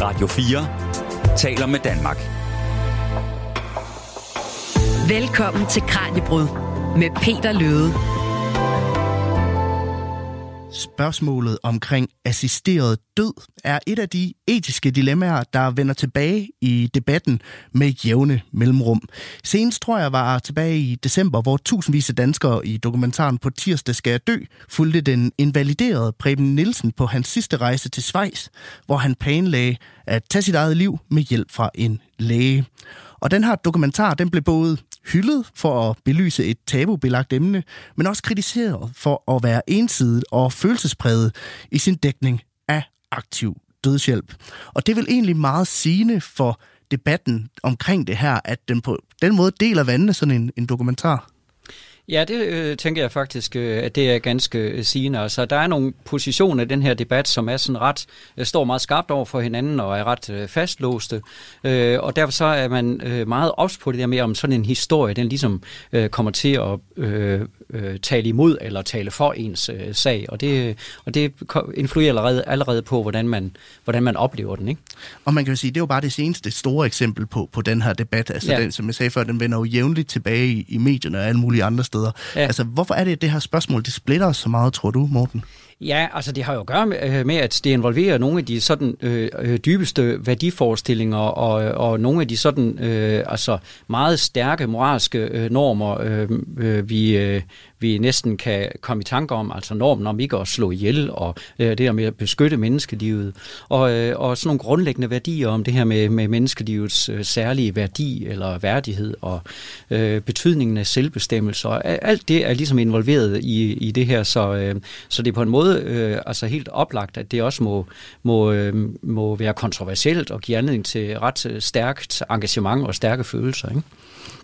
Radio 4 taler med Danmark. Velkommen til Kranjebrud med Peter Løde. Spørgsmålet omkring assisteret død er et af de etiske dilemmaer, der vender tilbage i debatten med jævne mellemrum. Senest tror jeg var tilbage i december, hvor tusindvis af danskere i dokumentaren På tirsdag skal jeg dø, fulgte den invaliderede Preben Nielsen på hans sidste rejse til Schweiz, hvor han planlagde at tage sit eget liv med hjælp fra en læge. Og den her dokumentar, den blev både hyldet for at belyse et tabubelagt emne, men også kritiseret for at være ensidigt og følelsespræget i sin dækning af aktiv dødshjælp. Og det vil egentlig meget sigende for debatten omkring det her, at den på den måde deler vandene sådan en, en dokumentar. Ja, det øh, tænker jeg faktisk, øh, at det er ganske øh, sigende. Altså, der er nogle positioner i den her debat, som er sådan ret, øh, står meget skarpt over for hinanden og er ret øh, fastlåste. Øh, og derfor så er man øh, meget ops på det der med, om sådan en historie, den ligesom øh, kommer til at øh, øh, tale imod eller tale for ens øh, sag. Og det, og det influerer allerede, allerede på, hvordan man, hvordan man oplever den. Ikke? Og man kan jo sige, det er jo bare det seneste store eksempel på, på den her debat. Altså, ja. den, som jeg sagde før, den vender jo jævnligt tilbage i, i medierne og alle mulige andre steder steder. Ja. Altså, hvorfor er det, at det her spørgsmål, det splitter os så meget, tror du, Morten? Ja, altså det har jo at gøre med, øh, med at det involverer nogle af de sådan øh, øh, dybeste værdiforestillinger og, og nogle af de sådan øh, altså meget stærke moralske øh, normer, øh, øh, vi, øh, vi næsten kan komme i tanke om, altså normen om ikke at slå ihjel, og øh, det der med at beskytte menneskelivet, og, øh, og sådan nogle grundlæggende værdier om det her med, med menneskelivets øh, særlige værdi eller værdighed, og øh, betydningen af selvbestemmelse, og alt det er ligesom involveret i, i det her, så, øh, så det er på en måde øh, altså helt oplagt, at det også må, må, øh, må være kontroversielt og give anledning til ret øh, stærkt engagement og stærke følelser. Ikke?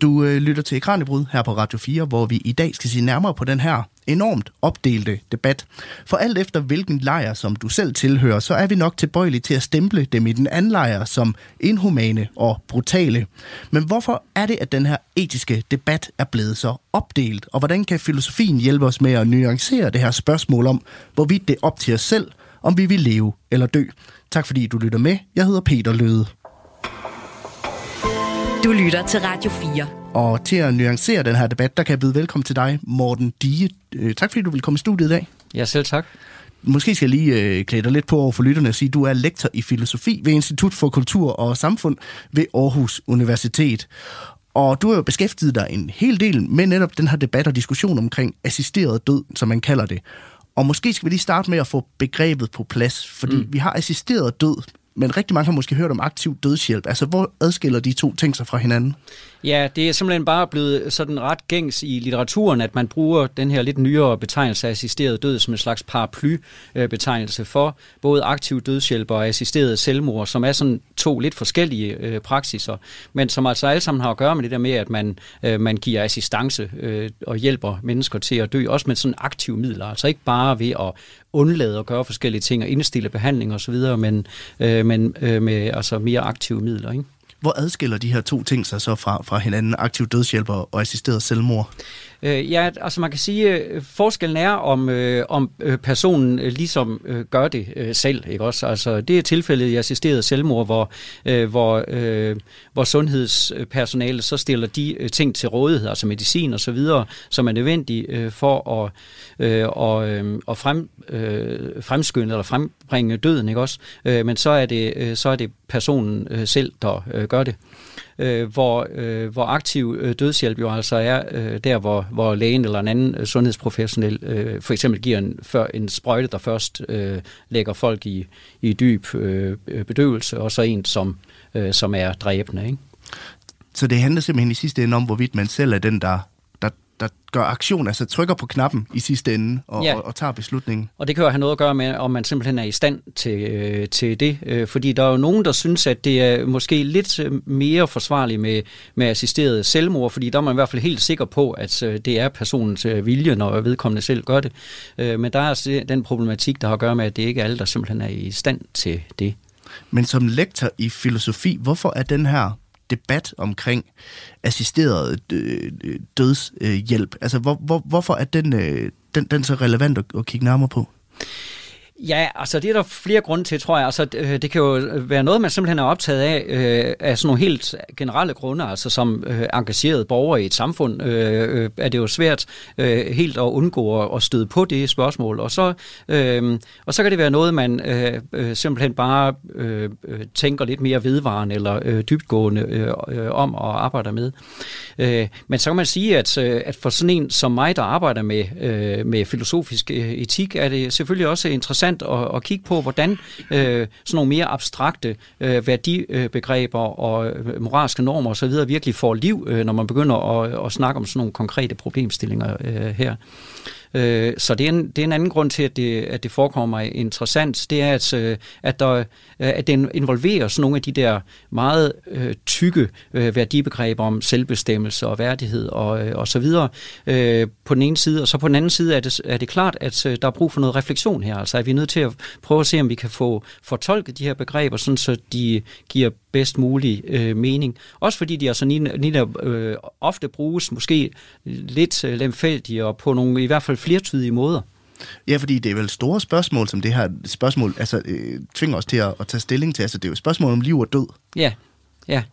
Du øh, lytter til Kranjebrud her på Radio 4, hvor vi i dag skal se nærmere på den her enormt opdelte debat. For alt efter hvilken lejr, som du selv tilhører, så er vi nok tilbøjelige til at stemple dem i den anden lejr som inhumane og brutale. Men hvorfor er det, at den her etiske debat er blevet så opdelt? Og hvordan kan filosofien hjælpe os med at nuancere det her spørgsmål om, hvorvidt det er op til os selv, om vi vil leve eller dø? Tak fordi du lytter med. Jeg hedder Peter Løde. Du lytter til Radio 4. Og til at nuancere den her debat, der kan jeg byde velkommen til dig, Morten Die. Øh, tak fordi du vil komme i studiet i dag. Ja, selv tak. Måske skal jeg lige øh, klæde dig lidt på over for lytterne og sige, at du er lektor i filosofi ved Institut for Kultur og Samfund ved Aarhus Universitet. Og du har jo beskæftiget dig en hel del med netop den her debat og diskussion omkring assisteret død, som man kalder det. Og måske skal vi lige starte med at få begrebet på plads, fordi mm. vi har assisteret død men rigtig mange har måske hørt om aktiv dødshjælp. Altså, hvor adskiller de to ting sig fra hinanden? Ja, det er simpelthen bare blevet sådan ret gængs i litteraturen, at man bruger den her lidt nyere betegnelse af assisteret død som en slags paraply-betegnelse øh, for både aktiv dødshjælp og assisteret selvmord, som er sådan to lidt forskellige øh, praksiser, men som altså alle sammen har at gøre med det der med, at man, øh, man giver assistance øh, og hjælper mennesker til at dø, også med sådan aktive midler, altså ikke bare ved at undlade at gøre forskellige ting og indstille behandling osv., men, øh, men øh, med altså mere aktive midler. Ikke? Hvor adskiller de her to ting sig så fra, fra hinanden, aktiv dødshjælp og assisteret selvmord? Øh, ja, altså man kan sige, at øh, forskellen er, om, øh, om øh, personen øh, ligesom øh, gør det øh, selv. Ikke også? Altså, det er tilfældet i assisteret selvmord, hvor, øh, hvor, øh, hvor sundhedspersonale så stiller de øh, ting til rådighed, altså medicin og så videre, som er nødvendige øh, for at, øh, og, øh, at frem, øh, fremskynde eller frembringe døden. Ikke også? Øh, men så er, det, øh, så er det personen øh, selv, der øh, gør det øh, hvor, øh, hvor aktiv øh, dødshjælp jo altså er øh, der, hvor, hvor lægen eller en anden øh, sundhedsprofessionel øh, for eksempel giver en, før, en sprøjte, der først øh, lægger folk i, i dyb øh, bedøvelse, og så en, som, øh, som er dræbende. Ikke? Så det handler simpelthen i sidste ende om, hvorvidt man selv er den, der der gør aktion, altså trykker på knappen i sidste ende og, ja. og, og tager beslutningen. Og det kan jo have noget at gøre med, om man simpelthen er i stand til, øh, til det. Øh, fordi der er jo nogen, der synes, at det er måske lidt øh, mere forsvarligt med, med assisteret selvmord, fordi der er man i hvert fald helt sikker på, at øh, det er personens øh, vilje, når vedkommende selv gør det. Øh, men der er altså den problematik, der har at gøre med, at det ikke er alle, der simpelthen er i stand til det. Men som lektor i filosofi, hvorfor er den her debat omkring assisteret øh, øh, dødshjælp. Altså, hvor, hvor, hvorfor er den, øh, den, den så relevant at, at kigge nærmere på? Ja, altså det er der flere grunde til, tror jeg. Altså, øh, det kan jo øh, være noget, man simpelthen er optaget af, øh, af sådan nogle helt generelle grunde. Altså som øh, engageret borger i et samfund, øh, øh, er det jo svært øh, helt at undgå at, at støde på det spørgsmål. Og så, øh, og så kan det være noget, man øh, øh simpelthen bare øh, tænker lidt mere vedvarende eller øh, dybtgående øh, om og arbejder med. Øh, men så kan man sige, at, at for sådan en som mig, der arbejder med, øh, med filosofisk etik, er det selvfølgelig også interessant interessant at, at kigge på, hvordan øh, sådan nogle mere abstrakte øh, værdibegreber og øh, moralske normer osv. virkelig får liv, øh, når man begynder at, at snakke om sådan nogle konkrete problemstillinger øh, her. Øh, så det er, en, det er en anden grund til, at det, at det forekommer mig interessant. Det er, at, øh, at, der, øh, at den involverer sådan nogle af de der meget øh, tykke øh, værdibegreber om selvbestemmelse og værdighed og, øh, og så videre øh, på den ene side. Og så på den anden side er det, er det klart, at øh, der er brug for noget refleksion her. Altså at vi nødt til at prøve at se, om vi kan få fortolket de her begreber, sådan så de giver bedst mulig øh, mening. Også fordi de altså Nina, øh, ofte bruges måske lidt øh, lemfældige og på nogle i hvert fald flertydige måder. Ja, fordi det er vel store spørgsmål, som det her spørgsmål altså, øh, tvinger os til at, at tage stilling til. Altså, det er jo et spørgsmål om liv og død. Ja, ja.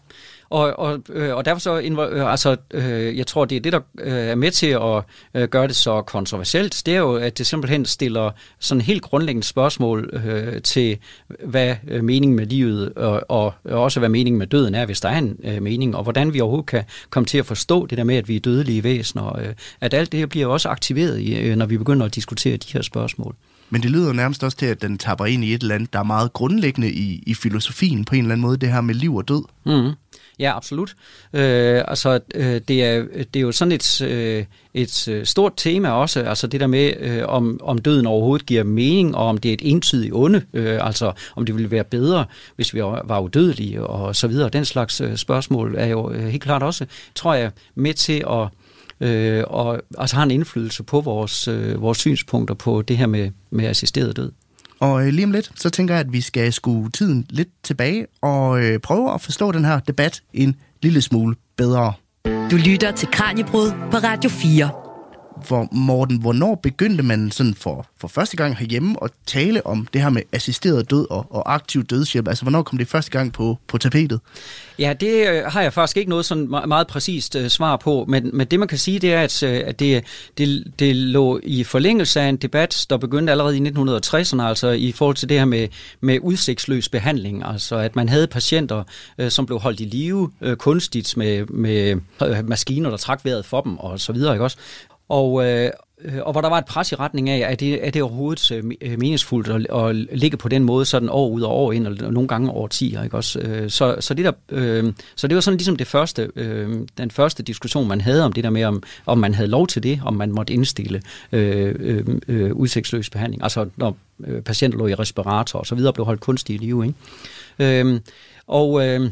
Og, og, øh, og derfor så, øh, altså, øh, jeg tror, det er det, der øh, er med til at øh, gøre det så kontroversielt, det er jo, at det simpelthen stiller sådan helt grundlæggende spørgsmål øh, til, hvad øh, meningen med livet, og, og også hvad meningen med døden er, hvis der er en øh, mening, og hvordan vi overhovedet kan komme til at forstå det der med, at vi er dødelige væsener, øh, at alt det her bliver også aktiveret, i, øh, når vi begynder at diskutere de her spørgsmål. Men det lyder nærmest også til, at den tapper ind i et eller andet, der er meget grundlæggende i, i filosofien på en eller anden måde, det her med liv og død. Mm. Ja, absolut. Øh, altså, øh, det, er, det er jo sådan et, øh, et øh, stort tema også, altså det der med, øh, om, om døden overhovedet giver mening, og om det er et entydigt onde, øh, altså om det ville være bedre, hvis vi var udødelige og så videre. Den slags øh, spørgsmål er jo øh, helt klart også, tror jeg, med til at øh, og altså har en indflydelse på vores, øh, vores synspunkter på det her med, med assisteret død. Og øh, lige om lidt, så tænker jeg, at vi skal skue tiden lidt tilbage og øh, prøve at forstå den her debat en lille smule bedre. Du lytter til Kranjebrud på Radio 4 hvor Morten, hvornår begyndte man sådan for, for første gang herhjemme at tale om det her med assisteret død og, og aktiv dødshjælp? Altså, hvornår kom det første gang på, på tapetet? Ja, det øh, har jeg faktisk ikke noget sådan meget præcist uh, svar på, men, men det man kan sige, det er, at, øh, at det, det, det lå i forlængelse af en debat, der begyndte allerede i 1960'erne, altså i forhold til det her med, med udsigtsløs behandling, altså at man havde patienter, uh, som blev holdt i live uh, kunstigt med, med uh, maskiner, der trak vejret for dem og så videre, ikke også? Og, øh, og hvor der var et pres i retning af, at det, er det overhovedet øh, øh, meningsfuldt at, at ligge på den måde sådan år ud og år ind, og nogle gange over 10, ikke også? Øh, så, så, det der, øh, så det var sådan ligesom det første, øh, den første diskussion, man havde om det der med, om, om man havde lov til det, om man måtte indstille øh, øh, øh udsigtsløs behandling. Altså når øh, patienter lå i respirator og så videre, blev holdt kunstigt i live, ikke? Øh, og... Øh,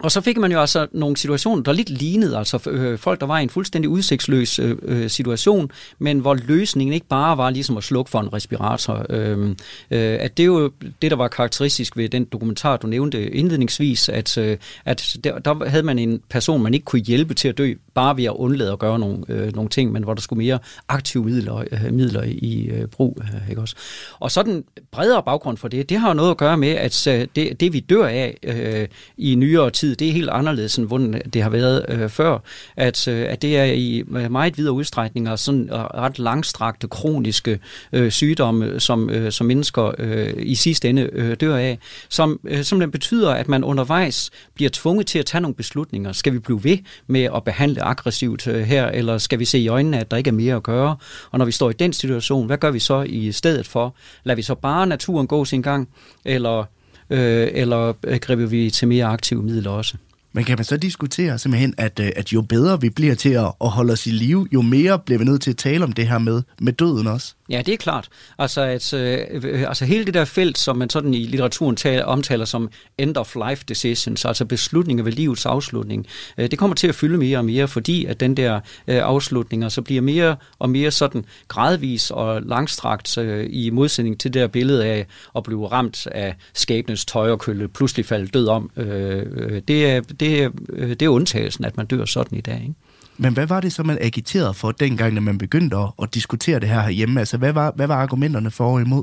og så fik man jo altså nogle situationer, der lidt lignede, altså øh, folk, der var i en fuldstændig udsigtsløs øh, øh, situation, men hvor løsningen ikke bare var ligesom at slukke for en respirator. Øh, øh, at det er jo det, der var karakteristisk ved den dokumentar, du nævnte indledningsvis, at, øh, at der, der havde man en person, man ikke kunne hjælpe til at dø, bare ved at undlade at gøre nogle, øh, nogle ting, men hvor der skulle mere aktive midler, øh, midler i øh, brug. Øh, ikke også? Og så den bredere baggrund for det, det har jo noget at gøre med, at øh, det, det vi dør af øh, i nyere tid, tid, det er helt anderledes, end hvordan det har været øh, før. At, øh, at det er i øh, meget videre udstrækninger sådan ret langstrakte, kroniske øh, sygdomme, som, øh, som mennesker øh, i sidste ende øh, dør af, som, øh, som betyder, at man undervejs bliver tvunget til at tage nogle beslutninger. Skal vi blive ved med at behandle aggressivt øh, her, eller skal vi se i øjnene, at der ikke er mere at gøre? Og når vi står i den situation, hvad gør vi så i stedet for? Lader vi så bare naturen gå sin gang, eller øh, eller øh, griber vi til mere aktive midler også? Men kan man så diskutere simpelthen, at, øh, at jo bedre vi bliver til at, at holde os i live, jo mere bliver vi nødt til at tale om det her med, med døden også? Ja, det er klart. Altså, at, øh, altså hele det der felt, som man sådan i litteraturen taler, omtaler som end-of-life decisions, altså beslutninger ved livets afslutning, øh, det kommer til at fylde mere og mere, fordi at den der øh, afslutninger så bliver mere og mere sådan gradvis og langstrakt øh, i modsætning til det der billede af at blive ramt af skæbnens tøjerkølle, pludselig falde død om. Øh, øh det, er, det, er, øh, det er undtagelsen, at man dør sådan i dag, ikke? Men hvad var det så, man agiterede for dengang, da man begyndte at, at diskutere det her herhjemme? Altså, hvad var, hvad var argumenterne for og imod?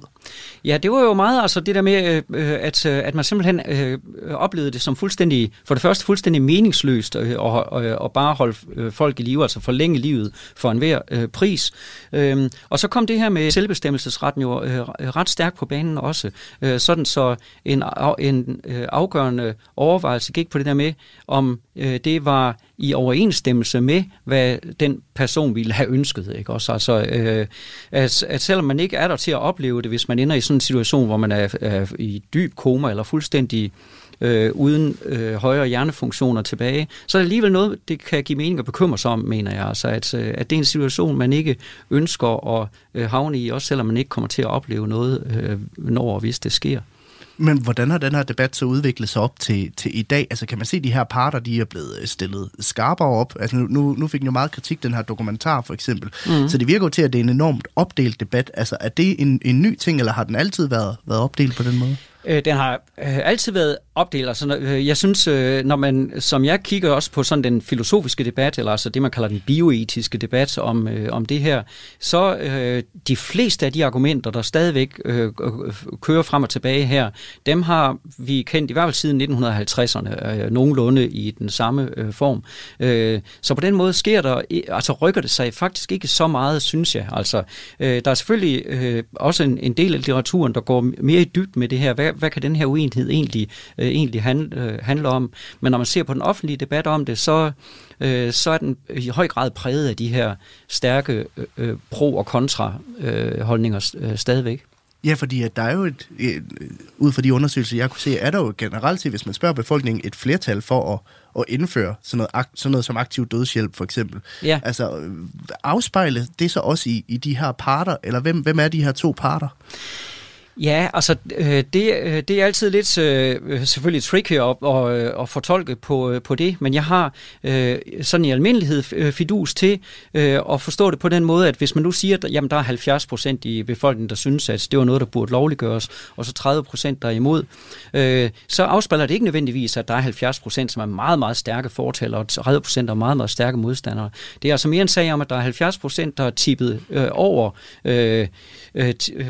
Ja, det var jo meget altså det der med, øh, øh at, øh, at man simpelthen øh, oplevede det som fuldstændig, for det første fuldstændig meningsløst øh, og, og, øh, og bare holde folk i live, altså forlænge livet for enhver øh, pris. Øh, og så kom det her med selvbestemmelsesretten jo øh, ret stærkt på banen også, øh, sådan så en, en afgørende overvejelse gik på det der med, om øh, det var i overensstemmelse med, hvad den person ville have ønsket. Ikke? Også, altså, øh, at, at selvom man ikke er der til at opleve det, hvis man ender i sådan en situation, hvor man er, er i dyb koma eller fuldstændig øh, uden øh, højere hjernefunktioner tilbage, så er det alligevel noget, det kan give mening at bekymre sig om, mener jeg. Altså, at, øh, at det er en situation, man ikke ønsker at øh, havne i, også selvom man ikke kommer til at opleve noget, øh, når og hvis det sker. Men hvordan har den her debat så udviklet sig op til, til i dag? Altså kan man se, at de her parter, de er blevet øh, stillet skarpere op? Altså nu, nu fik den jo meget kritik, den her dokumentar for eksempel. Mm. Så det virker jo til, at det er en enormt opdelt debat. Altså er det en, en ny ting, eller har den altid været, været opdelt på den måde? Øh, den har øh, altid været opdelt. Altså, øh, jeg synes, øh, når man, som jeg kigger også på sådan den filosofiske debat, eller altså det, man kalder den bioetiske debat om, øh, om det her, så øh, de fleste af de argumenter, der stadigvæk øh, øh kører frem og tilbage her, dem har vi kendt i hvert fald siden 1950'erne, øh, nogenlunde i den samme øh, form. Øh, så på den måde sker der, altså rykker det sig faktisk ikke så meget, synes jeg. Altså, øh, der er selvfølgelig øh, også en, en del af litteraturen, der går mere i dybt med det her. Hvad, hvad kan den her uenighed egentlig, øh, egentlig handle, øh, handle om? Men når man ser på den offentlige debat om det, så, øh, så er den i høj grad præget af de her stærke øh, øh pro- og kontra-holdninger øh, stadigvæk. Ja, fordi at der er jo et, et, ud fra de undersøgelser, jeg kunne se, er der jo generelt set, hvis man spørger befolkningen, et flertal for at, at indføre sådan noget, sådan noget som aktiv dødshjælp, for eksempel. Ja. Altså, afspejle det så også i, i de her parter, eller hvem, hvem er de her to parter? Ja, altså øh, det, øh, det er altid lidt øh, øh selvfølgelig tricky at, at, at fortolke på, øh, på det, men jeg har sådan i almindelighed fidus til at forstå det på den måde, at hvis man nu siger, at jamen, der er 70 procent i befolkningen, der synes, at det var noget, der burde lovliggøres, og så 30 procent der er imod, så afspiller det ikke nødvendigvis, at der er 70 procent, som er meget, meget stærke fortaler, og 30 procent er meget, meget stærke modstandere. Det er altså mere en sag om, at der er 70 procent, der er tippet over,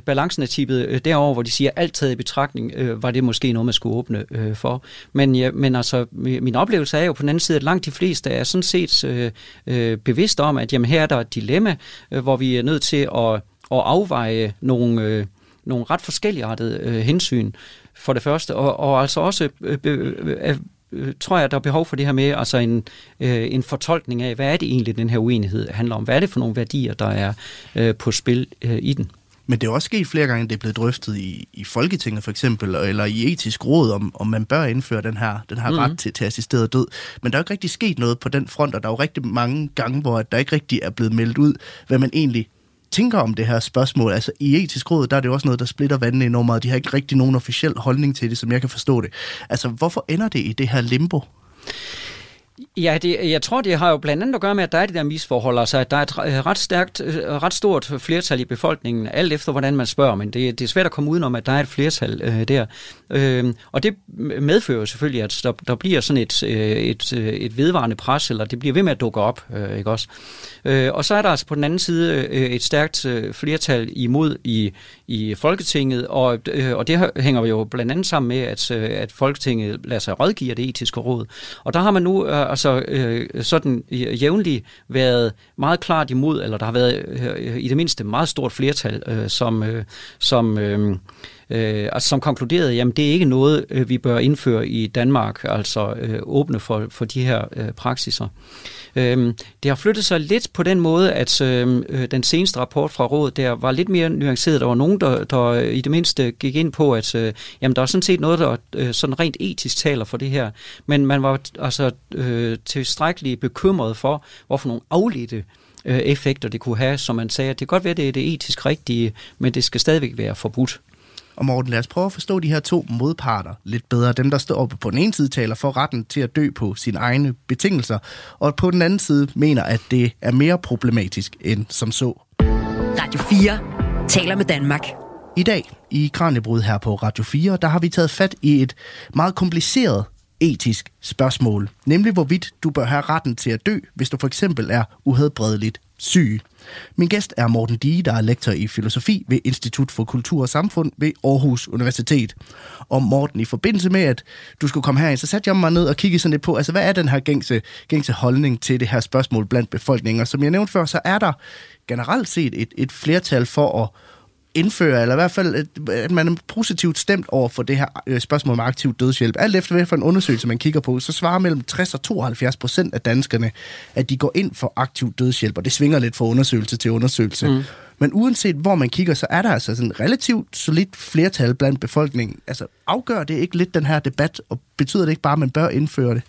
balancen er tippet derover, hvor de siger, alt taget i betragtning, øh, var det måske noget, man skulle åbne øh, for. Men, ja, men altså, min oplevelse er jo på den anden side, at langt de fleste er sådan set øh, øh, bevidste om, at jamen, her er der et dilemma, øh, hvor vi er nødt til at, at afveje nogle, øh, nogle ret forskelligartede øh, hensyn for det første, og, og altså også øh, øh, øh, tror jeg, der er behov for det her med altså en, øh, en fortolkning af, hvad er det egentlig, den her uenighed handler om? Hvad er det for nogle værdier, der er øh, på spil øh, i den? Men det er også sket flere gange, det er blevet drøftet i, i Folketinget for eksempel, eller i etisk råd, om, om man bør indføre den her, den her mm. ret til, til assisteret død. Men der er jo ikke rigtig sket noget på den front, og der er jo rigtig mange gange, hvor der ikke rigtig er blevet meldt ud, hvad man egentlig tænker om det her spørgsmål. Altså i etisk råd, der er det også noget, der splitter vandene enormt meget. De har ikke rigtig nogen officiel holdning til det, som jeg kan forstå det. Altså hvorfor ender det i det her limbo? Ja, det, jeg tror, det har jo blandt andet at gøre med, at der er det der misforhold, altså at der er et øh, ret stærkt, øh, ret stort flertal i befolkningen, alt efter hvordan man spørger, men det, det er svært at komme udenom, at der er et flertal øh, der. Øh, og det medfører selvfølgelig, at der, der bliver sådan et, øh, et, øh, et vedvarende pres, eller det bliver ved med at dukke op, øh, ikke også? Øh, og så er der altså på den anden side øh, et stærkt øh, flertal imod i, i Folketinget, og, øh, og det hænger jo blandt andet sammen med, at, øh, at Folketinget lader sig rådgive det etiske råd. Og der har man nu øh, altså øh, sådan jævnligt været meget klart imod, eller der har været øh, i det mindste meget stort flertal, øh, som, øh, som øh, øh, altså, som konkluderede, jamen det er ikke noget, øh, vi bør indføre i Danmark, altså øh, åbne for, for de her øh, praksiser. Øh, det har flyttet sig lidt på den måde, at øh, øh, den seneste rapport fra rådet der var lidt mere nuanceret. Der var nogen, der, der i det mindste gik ind på, at øh, jamen, der er sådan set noget, der øh, sådan rent etisk taler for det her. Men man var altså øh, tilstrækkeligt bekymret for, hvorfor nogle afledte øh, effekter det kunne have, som man sagde, at det kan godt være, at det er det etisk rigtige, men det skal stadigvæk være forbudt. Og Morten, lad os prøve at forstå de her to modparter lidt bedre. Dem, der står oppe på den ene side, taler for retten til at dø på sine egne betingelser, og på den anden side mener, at det er mere problematisk end som så. Radio 4 taler med Danmark. I dag i Kranjebrud her på Radio 4, der har vi taget fat i et meget kompliceret etisk spørgsmål, nemlig hvorvidt du bør have retten til at dø, hvis du for eksempel er uhedbredeligt syg. Min gæst er Morten Dige, der er lektor i filosofi ved Institut for Kultur og Samfund ved Aarhus Universitet. Og Morten, i forbindelse med, at du skulle komme herind, så satte jeg mig ned og kiggede sådan lidt på, altså hvad er den her gængse, gængse holdning til det her spørgsmål blandt befolkningen? Og som jeg nævnte før, så er der generelt set et, et flertal for at indføre, eller i hvert fald, at man er positivt stemt over for det her øh, spørgsmål om aktiv dødshjælp. Alt efter hvad for en undersøgelse, man kigger på, så svarer mellem 60 og 72 procent af danskerne, at de går ind for aktiv dødshjælp, og det svinger lidt fra undersøgelse til undersøgelse. Mm. Men uanset hvor man kigger, så er der altså sådan relativt solidt flertal blandt befolkningen. Altså afgør det ikke lidt den her debat, og betyder det ikke bare, at man bør indføre det?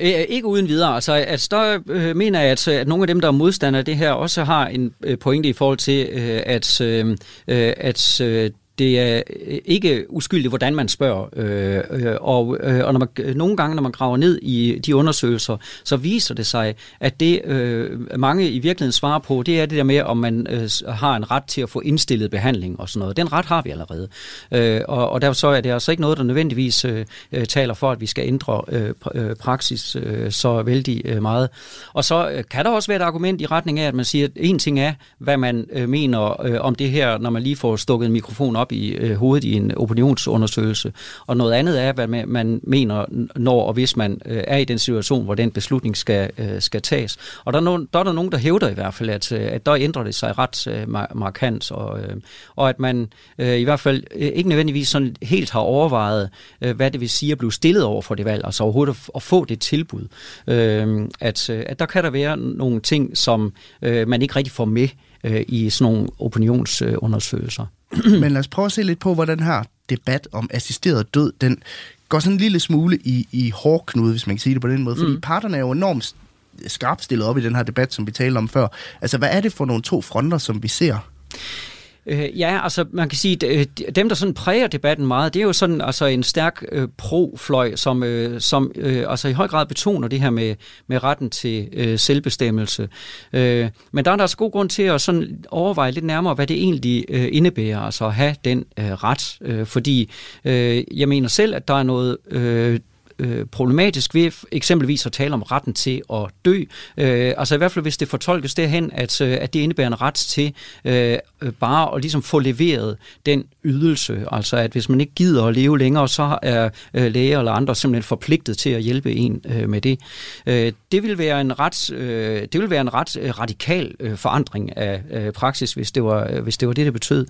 Øh, ikke uden videre. Altså, at så øh, mener jeg, at, øh, at nogle af dem, der er modstandere af det her, også har en øh, pointe i forhold til, øh, at, øh, øh at øh, det er øh, ikke uskyldigt, hvordan man spørger. Øh, øh, og øh, og når man, øh, nogle gange, når man graver ned i de undersøgelser, så viser det sig, at det øh, mange i virkeligheden svarer på, det er det der med, om man øh, har en ret til at få indstillet behandling og sådan noget. Den ret har vi allerede. Øh, og, og derfor så er det altså ikke noget, der nødvendigvis øh, øh taler for, at vi skal ændre øh, øh, praksis øh, så vældig øh, meget. Og så øh, kan der også være et argument i retning af, at man siger, at en ting er, hvad man øh, mener øh, om det her, når man lige får stukket en mikrofon op i øh, hovedet i en opinionsundersøgelse. Og noget andet er, hvad man, mener, når og hvis man øh, er i den situation, hvor den beslutning skal, øh, skal tages. Og der er, nogen, der er der nogen, der hævder i hvert fald, at, øh, at der ændrer det sig ret øh, markant, og, øh, og at man øh, i hvert fald øh, ikke nødvendigvis sådan helt har overvejet, øh, hvad det vil sige at blive stillet over for det valg, altså overhovedet at, at få det tilbud. Øh, at, øh, at der kan der være nogle ting, som øh, man ikke rigtig får med øh, i sådan nogle opinionsundersøgelser. Men lad os prøve at se lidt på, hvordan her debat om assisteret død, den går sådan en lille smule i, i hårdknude, hvis man kan sige det på den måde. Fordi mm. parterne er jo enormt skarpt stillet op i den her debat, som vi talte om før. Altså, hvad er det for nogle to fronter, som vi ser? Øh, ja, altså man kan sige, øh, at dem, der sådan præger debatten meget, det er jo sådan altså en stærk øh, pro-fløj, som, øh, som øh, altså i høj grad betoner det her med, med retten til øh, selvbestemmelse. Øh, men der er der altså god grund til at sådan overveje lidt nærmere, hvad det egentlig øh, indebærer, altså at have den øh, ret. Øh, fordi øh, jeg mener selv, at der er noget øh, øh, problematisk ved eksempelvis at tale om retten til at dø. Øh, altså i hvert fald hvis det fortolkes derhen, at, øh, at det indebærer en ret til øh, øh, bare at ligesom få leveret den ydelse. Altså at hvis man ikke gider at leve længere, så er øh, læger eller andre simpelthen forpligtet til at hjælpe en øh, med det. Øh, det vil være en ret, øh, det vil være en ret øh, radikal øh, forandring af øh, praksis, hvis det var, øh, hvis det var det, det betød.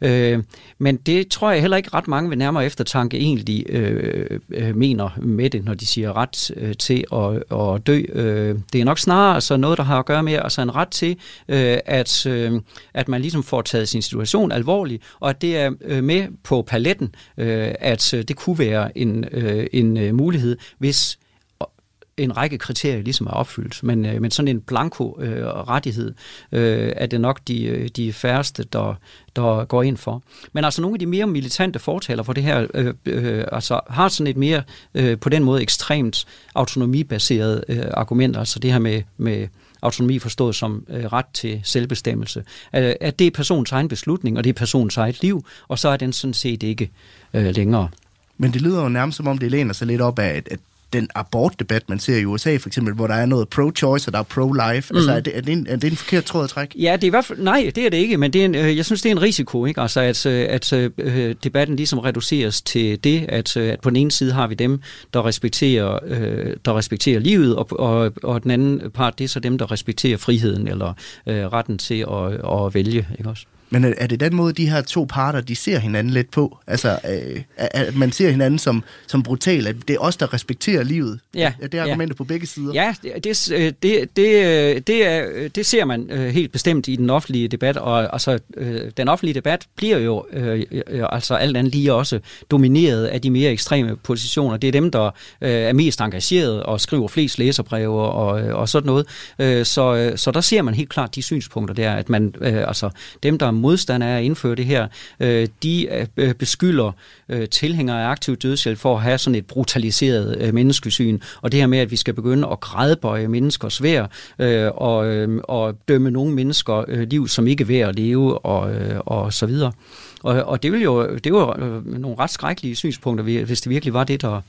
Øh, men det tror jeg heller ikke ret mange ved nærmere eftertanke egentlig øh, øh, mener med det, når de siger ret øh, til at, at dø. Øh, det er nok snarere altså noget, der har at gøre med altså en ret til, øh, at, øh, at man ligesom får taget sin situation alvorligt, og at det er øh, med på paletten, øh, at øh, det kunne være en, øh, en øh, mulighed, hvis en række kriterier ligesom er opfyldt, men, øh, men sådan en blanko øh, rettighed øh, er det nok de, øh, de færreste, der, der går ind for. Men altså nogle af de mere militante fortaler for det her, øh, øh, altså har sådan et mere øh, på den måde ekstremt autonomibaseret øh, argument, altså det her med, med autonomi forstået som øh, ret til selvbestemmelse, at, at det er personens egen beslutning, og det er personens eget liv, og så er den sådan set ikke øh, længere. Men det lyder jo nærmest som om, det læner sig lidt op af, at, at den abortdebat, man ser i USA for eksempel, hvor der er noget pro-choice og der er pro-life. Mm. Altså, er det, er, det en, er det en forkert tråd at trække? Ja, det er i hvert fald, nej, det er det ikke, men det er en, øh, jeg synes, det er en risiko, ikke? Altså, at, øh, at øh, debatten ligesom reduceres til det, at, at på den ene side har vi dem, der respekterer, der respekterer livet, og, og, og den anden part, det er så dem, der respekterer friheden eller øh, retten til at, at vælge, ikke også? Men er det den måde, de her to parter, de ser hinanden lidt på? Altså, øh, at man ser hinanden som, som brutal, at det er os, der respekterer livet? Ja. Er det argumenter ja. på begge sider? Ja, det, det, øh, det, det, det, er, det ser man øh, helt bestemt i den offentlige debat, og altså, den offentlige debat bliver jo altså alt andet lige også domineret af de mere ekstreme positioner. Det er dem, der er mest engageret og skriver flest læserbreve og, og sådan noget. Så, så der ser man helt klart de synspunkter der, at man, altså dem, der modstandere af at indføre det her, øh, de øh, beskylder øh, tilhængere af aktiv dødshjælp for at have sådan et brutaliseret øh, menneskesyn, og det her med, at vi skal begynde at grædbøje menneskers værd, øh, og, øh, og dømme nogle mennesker øh, liv, som ikke er værd at leve, og, øh, og så videre. Og, og det, ville jo, det var øh, nogle ret skrækkelige synspunkter, hvis det virkelig var det, der,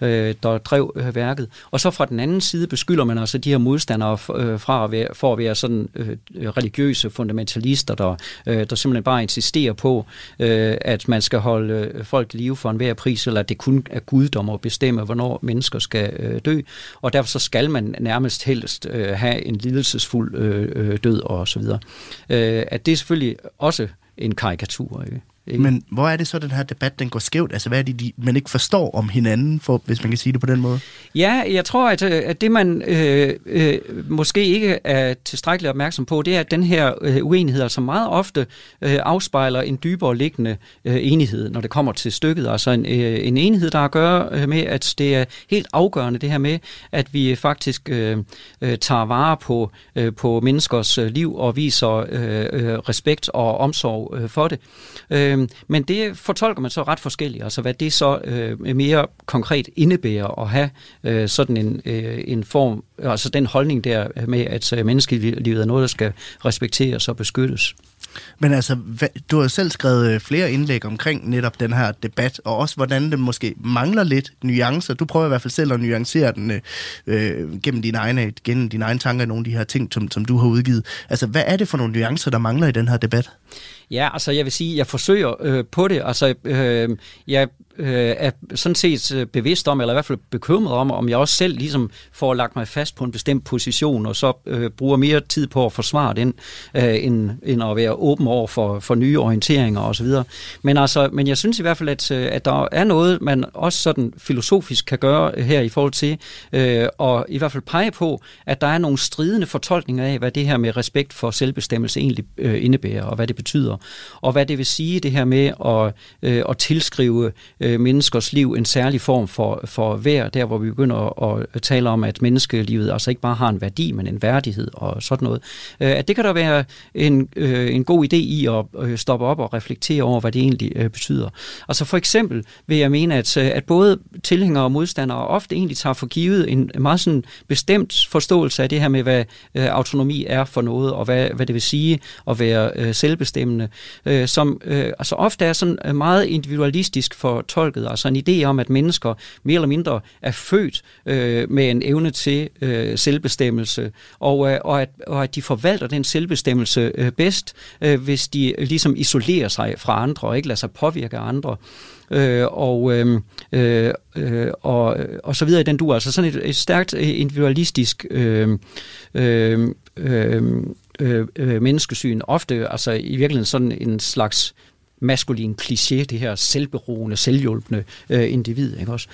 øh, der drev øh, værket. Og så fra den anden side beskylder man altså de her modstandere øh, fra at være, for at være sådan øh, religiøse fundamentalister, der, øh, der simpelthen bare insisterer på, øh, at man skal holde folk i live for enhver pris, eller at det kun er guddom at bestemme, hvornår mennesker skal øh, dø. Og derfor så skal man nærmest helst øh, have en lidelsesfuld øh, død og så videre. Øh, at det selvfølgelig også en karikatur. Ikke? Ikke? Men hvor er det så, den her debat den går skævt? Altså, hvad er det, de, man ikke forstår om hinanden, for, hvis man kan sige det på den måde? Ja, jeg tror, at, øh, at det, man øh, øh, måske ikke er tilstrækkeligt opmærksom på, det er, at den her øh, uenighed altså meget ofte øh, afspejler en dybere liggende øh, enighed, når det kommer til stykket. Altså en, øh, en enighed, der har at gøre øh, med, at det er helt afgørende det her med, at vi faktisk øh, øh, tager vare på, øh, på menneskers liv og viser øh, øh, respekt og omsorg øh, for det. Øh, Øh, men det fortolker man så ret forskelligt, altså hvad det så øh, mere konkret indebærer at have øh, sådan en, øh, en form, altså den holdning der med, at øh, menneskelivet er noget, der skal respekteres og beskyttes. Men altså, du har selv skrevet øh, flere indlæg omkring netop den her debat, og også hvordan den måske mangler lidt nuancer. Du prøver i hvert fald selv at nuancere den øh, øh gennem dine egne, gennem dine egne tanker, nogle af de her ting, som, som du har udgivet. Altså, hvad er det for nogle nuancer, der mangler i den her debat? Ja, altså jeg vil sige, jeg forsøger øh, på det. Altså, øh, jeg øh, er sådan set øh, bevidst om, eller i hvert fald bekymret om, om jeg også selv ligesom får lagt mig fast på en bestemt position, og så øh, bruger mere tid på at forsvare den, øh, end, end at være åben over for, for nye orienteringer osv. Men, altså, men jeg synes i hvert fald, at, øh, at der er noget, man også sådan filosofisk kan gøre her i forhold til, øh, og i hvert fald pege på, at der er nogle stridende fortolkninger af, hvad det her med respekt for selvbestemmelse egentlig øh, indebærer, og hvad det betyder, og hvad det vil sige, det her med at, øh, at tilskrive øh, Øh, menneskers liv en særlig form for, for værd, der hvor vi begynder at, at tale om, at menneskelivet altså ikke bare har en værdi, men en værdighed og sådan noget. Øh, at det kan der være en, øh, en god idé i at øh, stoppe op og reflektere over, hvad det egentlig øh, betyder. Altså for eksempel vil jeg mene, at, øh, at både tilhængere og modstandere ofte egentlig tager for givet en meget sådan bestemt forståelse af det her med, hvad øh, autonomi er for noget, og hvad, hvad det vil sige at være øh, selvbestemmende, øh, som øh, altså ofte er sådan meget individualistisk for fortolket, altså en idé om, at mennesker mere eller mindre er født øh, med en evne til øh, selvbestemmelse, og, øh, og, at, og at de forvalter den selvbestemmelse øh, bedst, øh, hvis de ligesom isolerer sig fra andre og ikke lader sig påvirke af andre. Øh, og, øh, øh, og, og så videre i den du altså sådan et, et stærkt individualistisk øh, øh, øh, øh, menneskesyn, ofte altså i virkeligheden sådan en slags maskulin kliché, det her selvberoende, selvhjulpende øh, individ. Ikke også?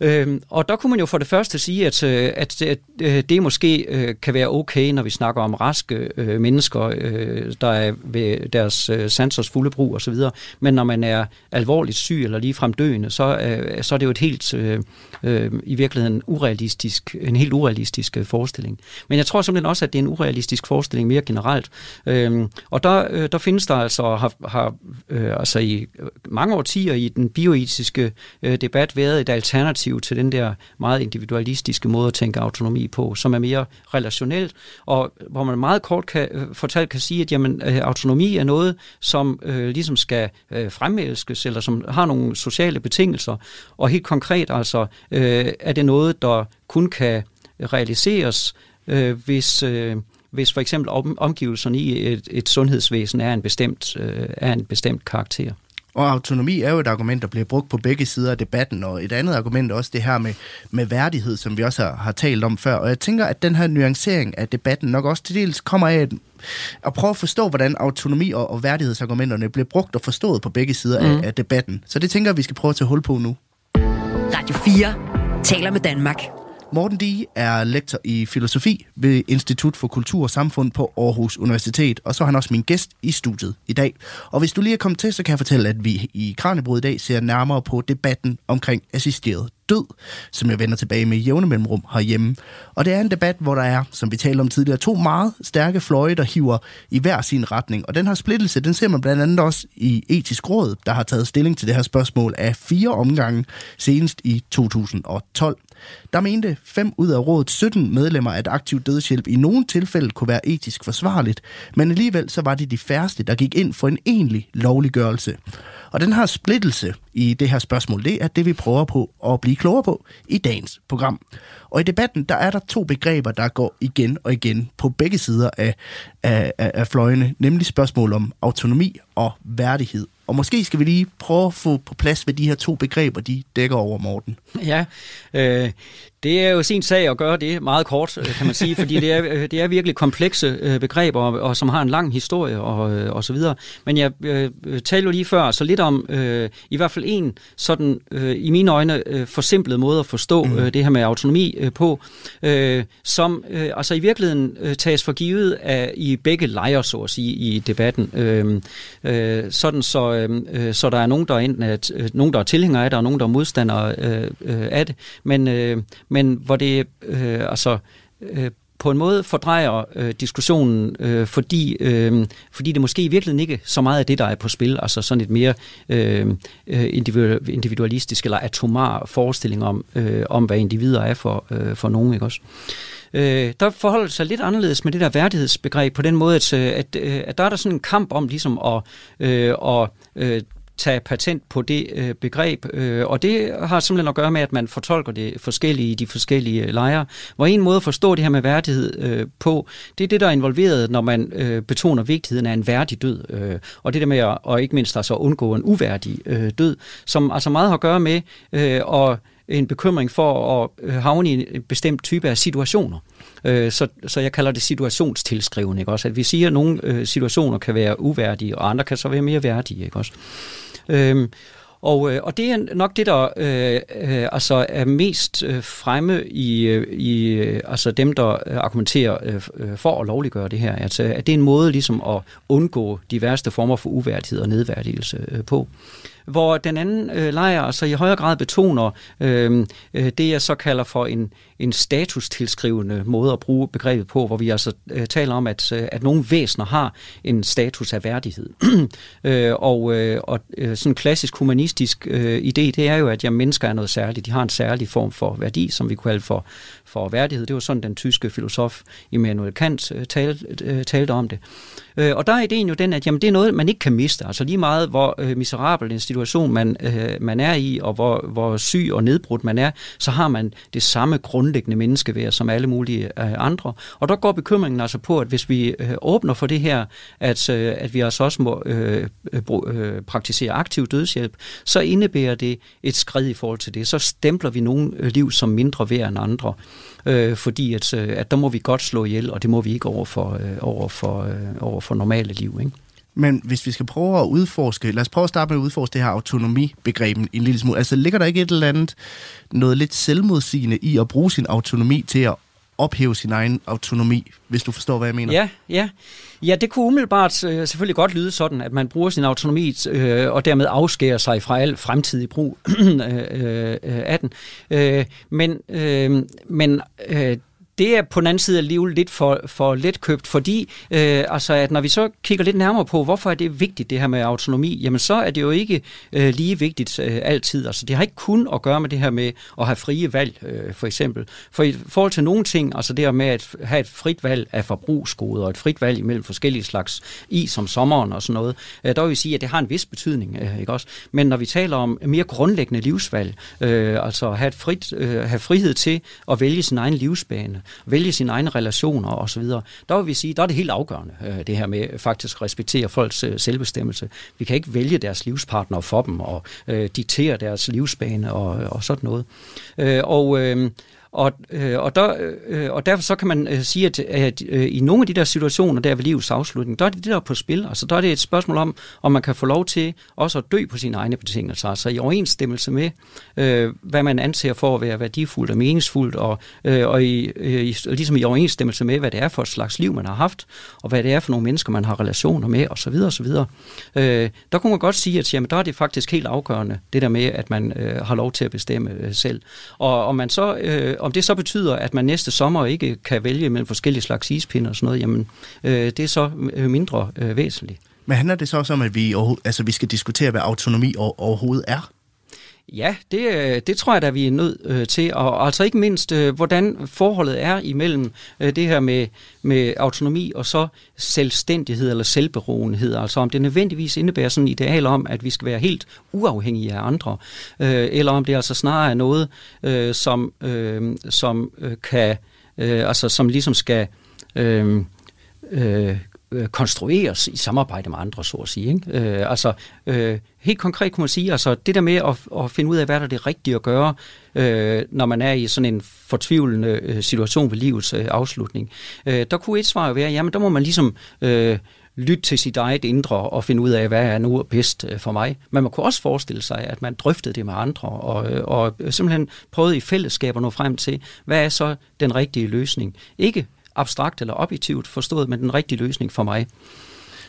Øhm, og der kunne man jo for det første sige, at, øh, at, at øh, det måske øh, kan være okay, når vi snakker om raske øh, mennesker, øh, der er ved deres øh, sansers fulde brug osv., men når man er alvorligt syg eller ligefrem døende, så, øh, så er det jo et helt, øh, øh, i virkeligheden urealistisk, en helt urealistisk øh, forestilling. Men jeg tror simpelthen også, at det er en urealistisk forestilling mere generelt. Øh, og der, øh, der findes der altså, har, har øh, altså i øh, mange årtier i den bioetiske øh, debat været et alternativ til den der meget individualistiske måde at tænke autonomi på, som er mere relationelt, og hvor man meget kort kan, øh, fortalt kan sige, at jamen, øh, autonomi er noget, som øh, ligesom skal øh, fremelskes, eller som har nogle sociale betingelser, og helt konkret altså, øh, er det noget, der kun kan realiseres, øh, hvis... Øh, hvis for eksempel om, omgivelserne i et, et sundhedsvæsen er en bestemt, øh, er en bestemt karakter. Og autonomi er jo et argument, der bliver brugt på begge sider af debatten, og et andet argument er også det her med, med værdighed, som vi også har, har talt om før. Og jeg tænker, at den her nuancering af debatten nok også til dels kommer af at, at prøve at forstå, hvordan autonomi og, og værdighedsargumenterne bliver brugt og forstået på begge sider mm. af, af debatten. Så det tænker jeg, vi skal prøve at tage hul på nu. Radio 4 taler med Danmark. Morten Dige er lektor i filosofi ved Institut for Kultur og Samfund på Aarhus Universitet, og så er han også min gæst i studiet i dag. Og hvis du lige er kommet til, så kan jeg fortælle, at vi i Kranjebrud i dag ser nærmere på debatten omkring assisteret død, som jeg vender tilbage med jævne mellemrum herhjemme. Og det er en debat, hvor der er, som vi talte om tidligere, to meget stærke fløje, der hiver i hver sin retning. Og den her splittelse, den ser man blandt andet også i etisk råd, der har taget stilling til det her spørgsmål af fire omgange, senest i 2012. Der mente 5 ud af rådets 17 medlemmer, at aktiv dødshjælp i nogle tilfælde kunne være etisk forsvarligt, men alligevel så var det de færreste, der gik ind for en egentlig lovliggørelse. Og den her splittelse i det her spørgsmål, det er det, vi prøver på at blive klogere på i dagens program. Og i debatten, der er der to begreber, der går igen og igen på begge sider af, af, af, af fløjene, nemlig spørgsmål om autonomi og værdighed. Og måske skal vi lige prøve at få på plads, hvad de her to begreber, de dækker over, Morten. Ja, øh, det er jo sin sag at gøre det meget kort, øh, kan man sige, fordi det er, øh, det er virkelig komplekse øh, begreber, og, og som har en lang historie og, og så videre. Men jeg øh, talte jo lige før så lidt om øh, i hvert fald en sådan, øh, i mine øjne, øh, forsimplet måde at forstå mm. øh, det her med autonomi øh, på, øh, som øh, altså i virkeligheden øh, tages for givet af, i begge lejre, så at sige, i debatten. Øh, øh, sådan så, øh, så der er nogen, der er enten er, nogen, der er tilhængere af det, og nogen, der er modstandere øh, øh, af det. Men, øh, men hvor det øh, altså øh, på en måde fordrejer øh, diskussionen, øh, fordi, øh, fordi det måske i virkeligheden ikke så meget af det, der er på spil, altså sådan et mere øh, øh individualistisk eller atomar forestilling om, øh, om hvad individer er for, øh, for nogen, ikke også? Øh, der forholder det sig lidt anderledes med det der værdighedsbegreb på den måde, at, øh, at, øh, at der er der sådan en kamp om ligesom at, øh, at øh, tage patent på det øh, begreb, øh, og det har simpelthen at gøre med, at man fortolker det forskellige i de forskellige øh, lejre. Hvor en måde at forstå det her med værdighed øh, på, det er det, der er involveret, når man øh, betoner vigtigheden af en værdig død, øh, og det der med at, og ikke mindst altså undgå en uværdig øh, død, som altså meget har at gøre med øh, og en bekymring for at øh, havne i en bestemt type af situationer. Øh, så, så jeg kalder det situationstilskrivende, ikke også? At vi siger, at nogle situationer kan være uværdige, og andre kan så være mere værdige, ikke også? Øhm, og, øh, og det er nok det, der øh, øh, altså er mest øh, fremme i, øh, i øh, altså dem, der øh, argumenterer øh, øh, for at lovliggøre det her. Altså, at det er en måde ligesom at undgå de værste former for uværdighed og nedværdigelse øh, på hvor den anden øh, lejr altså i højere grad betoner øh, øh, det, jeg så kalder for en, en statustilskrivende måde at bruge begrebet på, hvor vi altså øh, taler om, at, øh, at nogle væsener har en status af værdighed. øh, og øh, og øh, sådan en klassisk humanistisk øh, idé, det er jo, at ja, mennesker er noget særligt. De har en særlig form for værdi, som vi kunne kalde for, for værdighed. Det var sådan, den tyske filosof Immanuel Kant øh, talte, øh, talte om det. Øh, Øh, og der er ideen jo den, at jamen, det er noget, man ikke kan miste. Altså lige meget, hvor øh, miserabel en situation man, øh, man er i, og hvor, hvor syg og nedbrudt man er, så har man det samme grundlæggende menneskeværd som alle mulige øh, andre. Og der går bekymringen altså på, at hvis vi øh, åbner for det her, at, øh, at vi altså også må øh, øh, øh praktisere aktiv dødshjælp, så indebærer det et skridt i forhold til det. Så stempler vi nogle øh, liv som mindre værd end andre øh, fordi at, øh, at der må vi godt slå ihjel, og det må vi ikke over for, øh, over for, øh, over for normale liv. Ikke? Men hvis vi skal prøve at udforske, lad os prøve at starte med at udforske det her autonomibegreb en lille smule. Altså ligger der ikke et eller andet, noget lidt selvmodsigende i at bruge sin autonomi til at ophæve sin egen autonomi, hvis du forstår, hvad jeg mener. Ja, ja. Ja, det kunne umiddelbart øh, selvfølgelig godt lyde sådan, at man bruger sin autonomi øh, og dermed afskærer sig fra al fremtidig brug øh, øh, af den. Øh, men øh, men øh, det er på den anden side alligevel lidt for, for letkøbt, fordi øh, altså, at når vi så kigger lidt nærmere på, hvorfor er det vigtigt det her med autonomi, jamen så er det jo ikke øh, lige vigtigt øh, altid. Altså, det har ikke kun at gøre med det her med at have frie valg, øh, for eksempel. For i forhold til nogle ting, altså det her med at have et frit valg af forbrugsgoder, og et frit valg imellem forskellige slags is om sommeren og sådan noget, øh, der vil vi sige, at det har en vis betydning, øh, ikke også? Men når vi taler om mere grundlæggende livsvalg, øh, altså have, et frit, øh, have frihed til at vælge sin egen livsbane, vælge sine egne relationer osv., der vil vi sige, der er det helt afgørende, øh, det her med faktisk at respektere folks øh, selvbestemmelse. Vi kan ikke vælge deres livspartner for dem og øh, diktere deres livsbane og, og sådan noget. Øh, og øh, og, øh, og, der, øh, og derfor så kan man øh, sige, at, at øh, i nogle af de der situationer der ved livets afslutning, der er det det, der er på spil. Altså der er det et spørgsmål om, om man kan få lov til også at dø på sine egne betingelser. Altså i overensstemmelse med, øh, hvad man anser for at være værdifuldt og meningsfuldt, og, øh, og i, øh, ligesom i overensstemmelse med, hvad det er for et slags liv, man har haft, og hvad det er for nogle mennesker, man har relationer med, osv. osv. Øh, der kunne man godt sige, at jamen, der er det faktisk helt afgørende, det der med, at man øh, har lov til at bestemme øh, selv. Og om man så øh, om det så betyder, at man næste sommer ikke kan vælge mellem forskellige slags ispinder og sådan noget, jamen øh, det er så øh, mindre øh, væsentligt. Men handler det så også om, at vi, altså, vi skal diskutere, hvad autonomi overhovedet er? Ja, det, øh, det tror jeg da, vi er nødt øh, til. Og altså ikke mindst, øh, hvordan forholdet er imellem øh, det her med, med autonomi og så selvstændighed eller selvberoenhed. Altså om det nødvendigvis indebærer sådan et ideal om, at vi skal være helt uafhængige af andre. Øh, eller om det altså snarere er noget, øh, som, øh, som øh, kan, øh, altså som ligesom skal... Øh, øh, øh, konstrueres i samarbejde med andre, så at sige. Ikke? Øh, altså, øh, helt konkret kunne man sige, altså det der med at, at finde ud af, hvad der er det rigtige at gøre, øh, når man er i sådan en fortvivlende øh, situation ved livets øh, afslutning. Øh, der kunne et svar jo være, jamen der må man ligesom... Øh, lytte til sit eget indre og finde ud af, hvad er nu bedst øh, for mig. Men man kunne også forestille sig, at man drøftede det med andre og, øh, og simpelthen prøvede i fællesskab at nå frem til, hvad er så den rigtige løsning. Ikke abstrakt eller objektivt forstået, men den rigtige løsning for mig.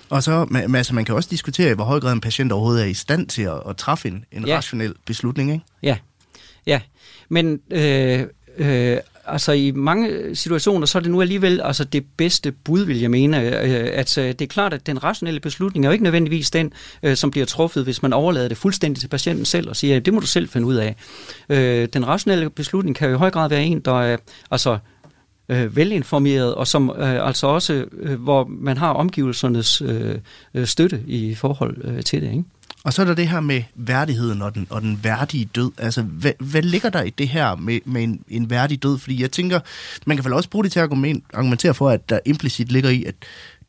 Og så, altså, man kan også diskutere, i hvor høj grad en patient overhovedet er i stand til at, at træffe en, en ja. rationel beslutning, ikke? Ja, ja. Men øh, øh, altså i mange situationer, så er det nu alligevel altså det bedste bud, vil jeg mene. Øh, at øh, det er klart, at den rationelle beslutning er jo ikke nødvendigvis den, øh, som bliver truffet, hvis man overlader det fuldstændig til patienten selv og siger, at det må du selv finde ud af. Den rationelle beslutning kan jo i høj grad være en, der er altså øh, velinformeret, og som øh, altså også, øh, hvor man har omgivelsernes øh, øh, støtte i forhold øh, til det. Ikke? Og så er der det her med værdigheden og den, og den værdige død. Altså, hvad, hvad ligger der i det her med, med en, en værdig død? Fordi jeg tænker, man kan vel også bruge det til at argumentere for, at der implicit ligger i, at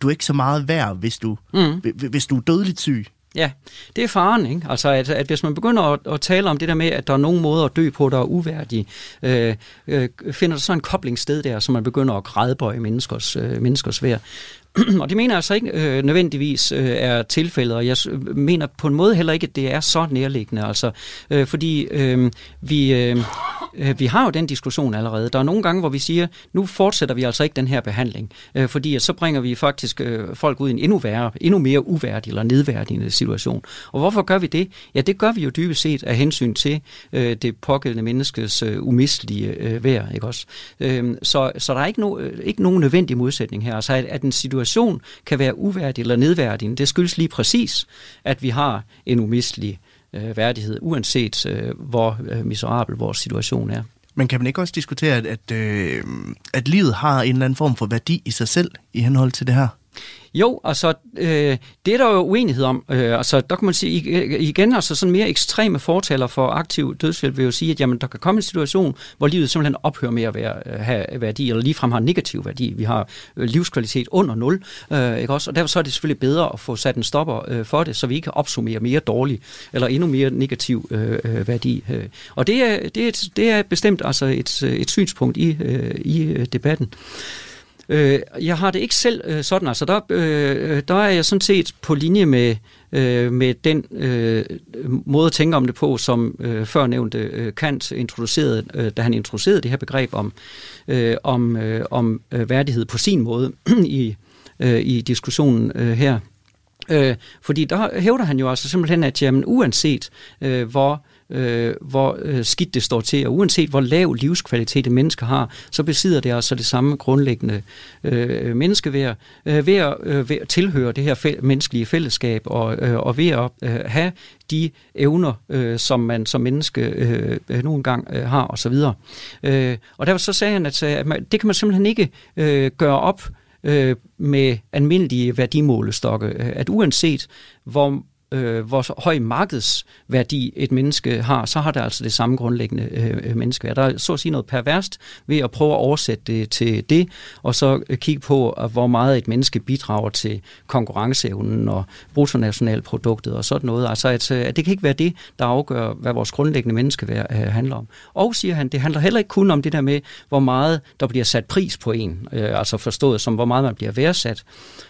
du er ikke så meget værd, hvis du, mm. hvis du er dødeligt syg. Ja, det er faren, ikke? Altså, at, at hvis man begynder at, at tale om det der med, at der er nogen måder at dø på, der er uværdige, øh, øh, finder der så en koblingssted der, så man begynder at grædbøje menneskers, øh, menneskers værd. og det mener jeg altså ikke øh, nødvendigvis øh, er tilfældet, og jeg mener på en måde heller ikke, at det er så nærliggende. Altså, øh, fordi øh, vi, øh, øh, vi har jo den diskussion allerede. Der er nogle gange, hvor vi siger, nu fortsætter vi altså ikke den her behandling, øh, fordi at så bringer vi faktisk øh, folk ud i en endnu værre, endnu mere uværdig eller nedværdigende situation. Og hvorfor gør vi det? Ja, det gør vi jo dybest set af hensyn til øh, det pågældende menneskes øh, umistelige øh, værd. Ikke også? Øh, så, så der er ikke, no, øh, ikke nogen nødvendig modsætning her. Altså, at, at en situation situation kan være uværdig eller nedværdig. det skyldes lige præcis, at vi har en umistelig øh, værdighed, uanset øh, hvor øh, miserabel vores situation er. Men kan man ikke også diskutere, at, at, øh, at livet har en eller anden form for værdi i sig selv i henhold til det her? Jo, altså, øh, det er der jo uenighed om. Øh, altså, der kan man sige øh, igen, altså sådan mere ekstreme fortaler for aktiv dødshjælp vil jo sige, at jamen, der kan komme en situation, hvor livet simpelthen ophører med at være, øh, have værdi, eller ligefrem har negativ værdi. Vi har øh, livskvalitet under nul, øh, ikke også? Og derfor så er det selvfølgelig bedre at få sat en stopper øh, for det, så vi ikke opsummerer mere dårlig, eller endnu mere negativ øh, værdi. Øh. Og det er, det, er, det er bestemt altså et, et synspunkt i, øh, i debatten. Øh, Øh, jeg har det ikke selv øh, sådan, altså der, øh, der er jeg sådan set på linje med, øh, med den øh, måde at tænke om det på, som øh, før nævnte øh, Kant introducerede, øh, da han introducerede det her begreb om, øh, om, øh, om øh, værdighed på sin måde i, øh, i diskussionen øh, her. Øh, fordi der hævder han jo altså simpelthen, at jamen, uanset øh, hvor øh, Øh, hvor øh, skidt det står til, og uanset hvor lav livskvalitet et menneske har, så besidder det altså det samme grundlæggende øh, menneskeværd øh, ved, at, øh, ved at tilhøre det her fæ- menneskelige fællesskab, og, øh, og ved at øh, have de evner, øh, som man som menneske øh, øh nogle gange øh, har, osv. Øh, og derfor så sagde han, at, at man, det kan man simpelthen ikke øh, gøre op øh, med almindelige værdimålestokke, at uanset hvor øh, hvor høj markedsværdi et menneske har, så har det altså det samme grundlæggende øh, menneskeværd. Der er så at sige noget perverst ved at prøve at oversætte det til det, og så øh, kigge på, øh, hvor meget et menneske bidrager til konkurrenceevnen og bruttonationalproduktet og sådan noget. Altså, at, øh, at det kan ikke være det, der afgør, hvad vores grundlæggende menneskeværd øh, handler om. Og, siger han, det handler heller ikke kun om det der med, hvor meget der bliver sat pris på en, øh, altså forstået som, hvor meget man bliver værdsat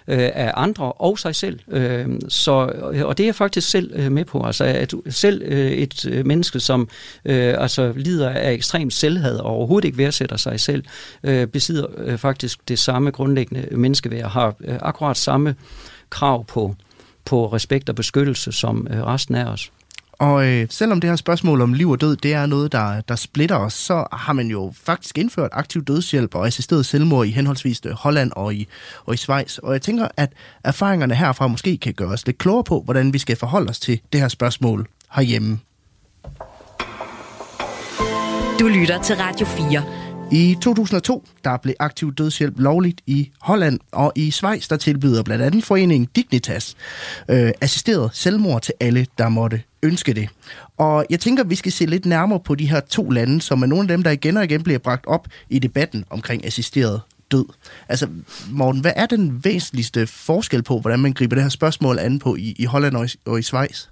øh, af andre og sig selv. Øh, så, og det jeg faktisk selv øh, med på. Altså, at selv øh, et øh, menneske, som øh, altså, lider af ekstrem selvhed og overhovedet ikke værdsætter sig selv, øh, besidder øh, faktisk det samme grundlæggende menneskeværd, har øh, akkurat samme krav på, på respekt og beskyttelse som øh, resten af os. Og øh, selvom det her spørgsmål om liv og død, det er noget, der, der splitter os, så har man jo faktisk indført aktiv dødshjælp og assisteret selvmord i henholdsvis øh, Holland og i, og i Schweiz. Og jeg tænker, at erfaringerne herfra måske kan gøre os lidt klogere på, hvordan vi skal forholde os til det her spørgsmål herhjemme. Du lytter til Radio 4. I 2002 der blev aktiv dødshjælp lovligt i Holland, og i Schweiz der tilbyder blandt andet foreningen Dignitas øh, assisteret selvmord til alle, der måtte ønske det. Og jeg tænker, at vi skal se lidt nærmere på de her to lande, som er nogle af dem, der igen og igen bliver bragt op i debatten omkring assisteret død. Altså, Morten, hvad er den væsentligste forskel på, hvordan man griber det her spørgsmål an på i, i Holland og i, og i Schweiz?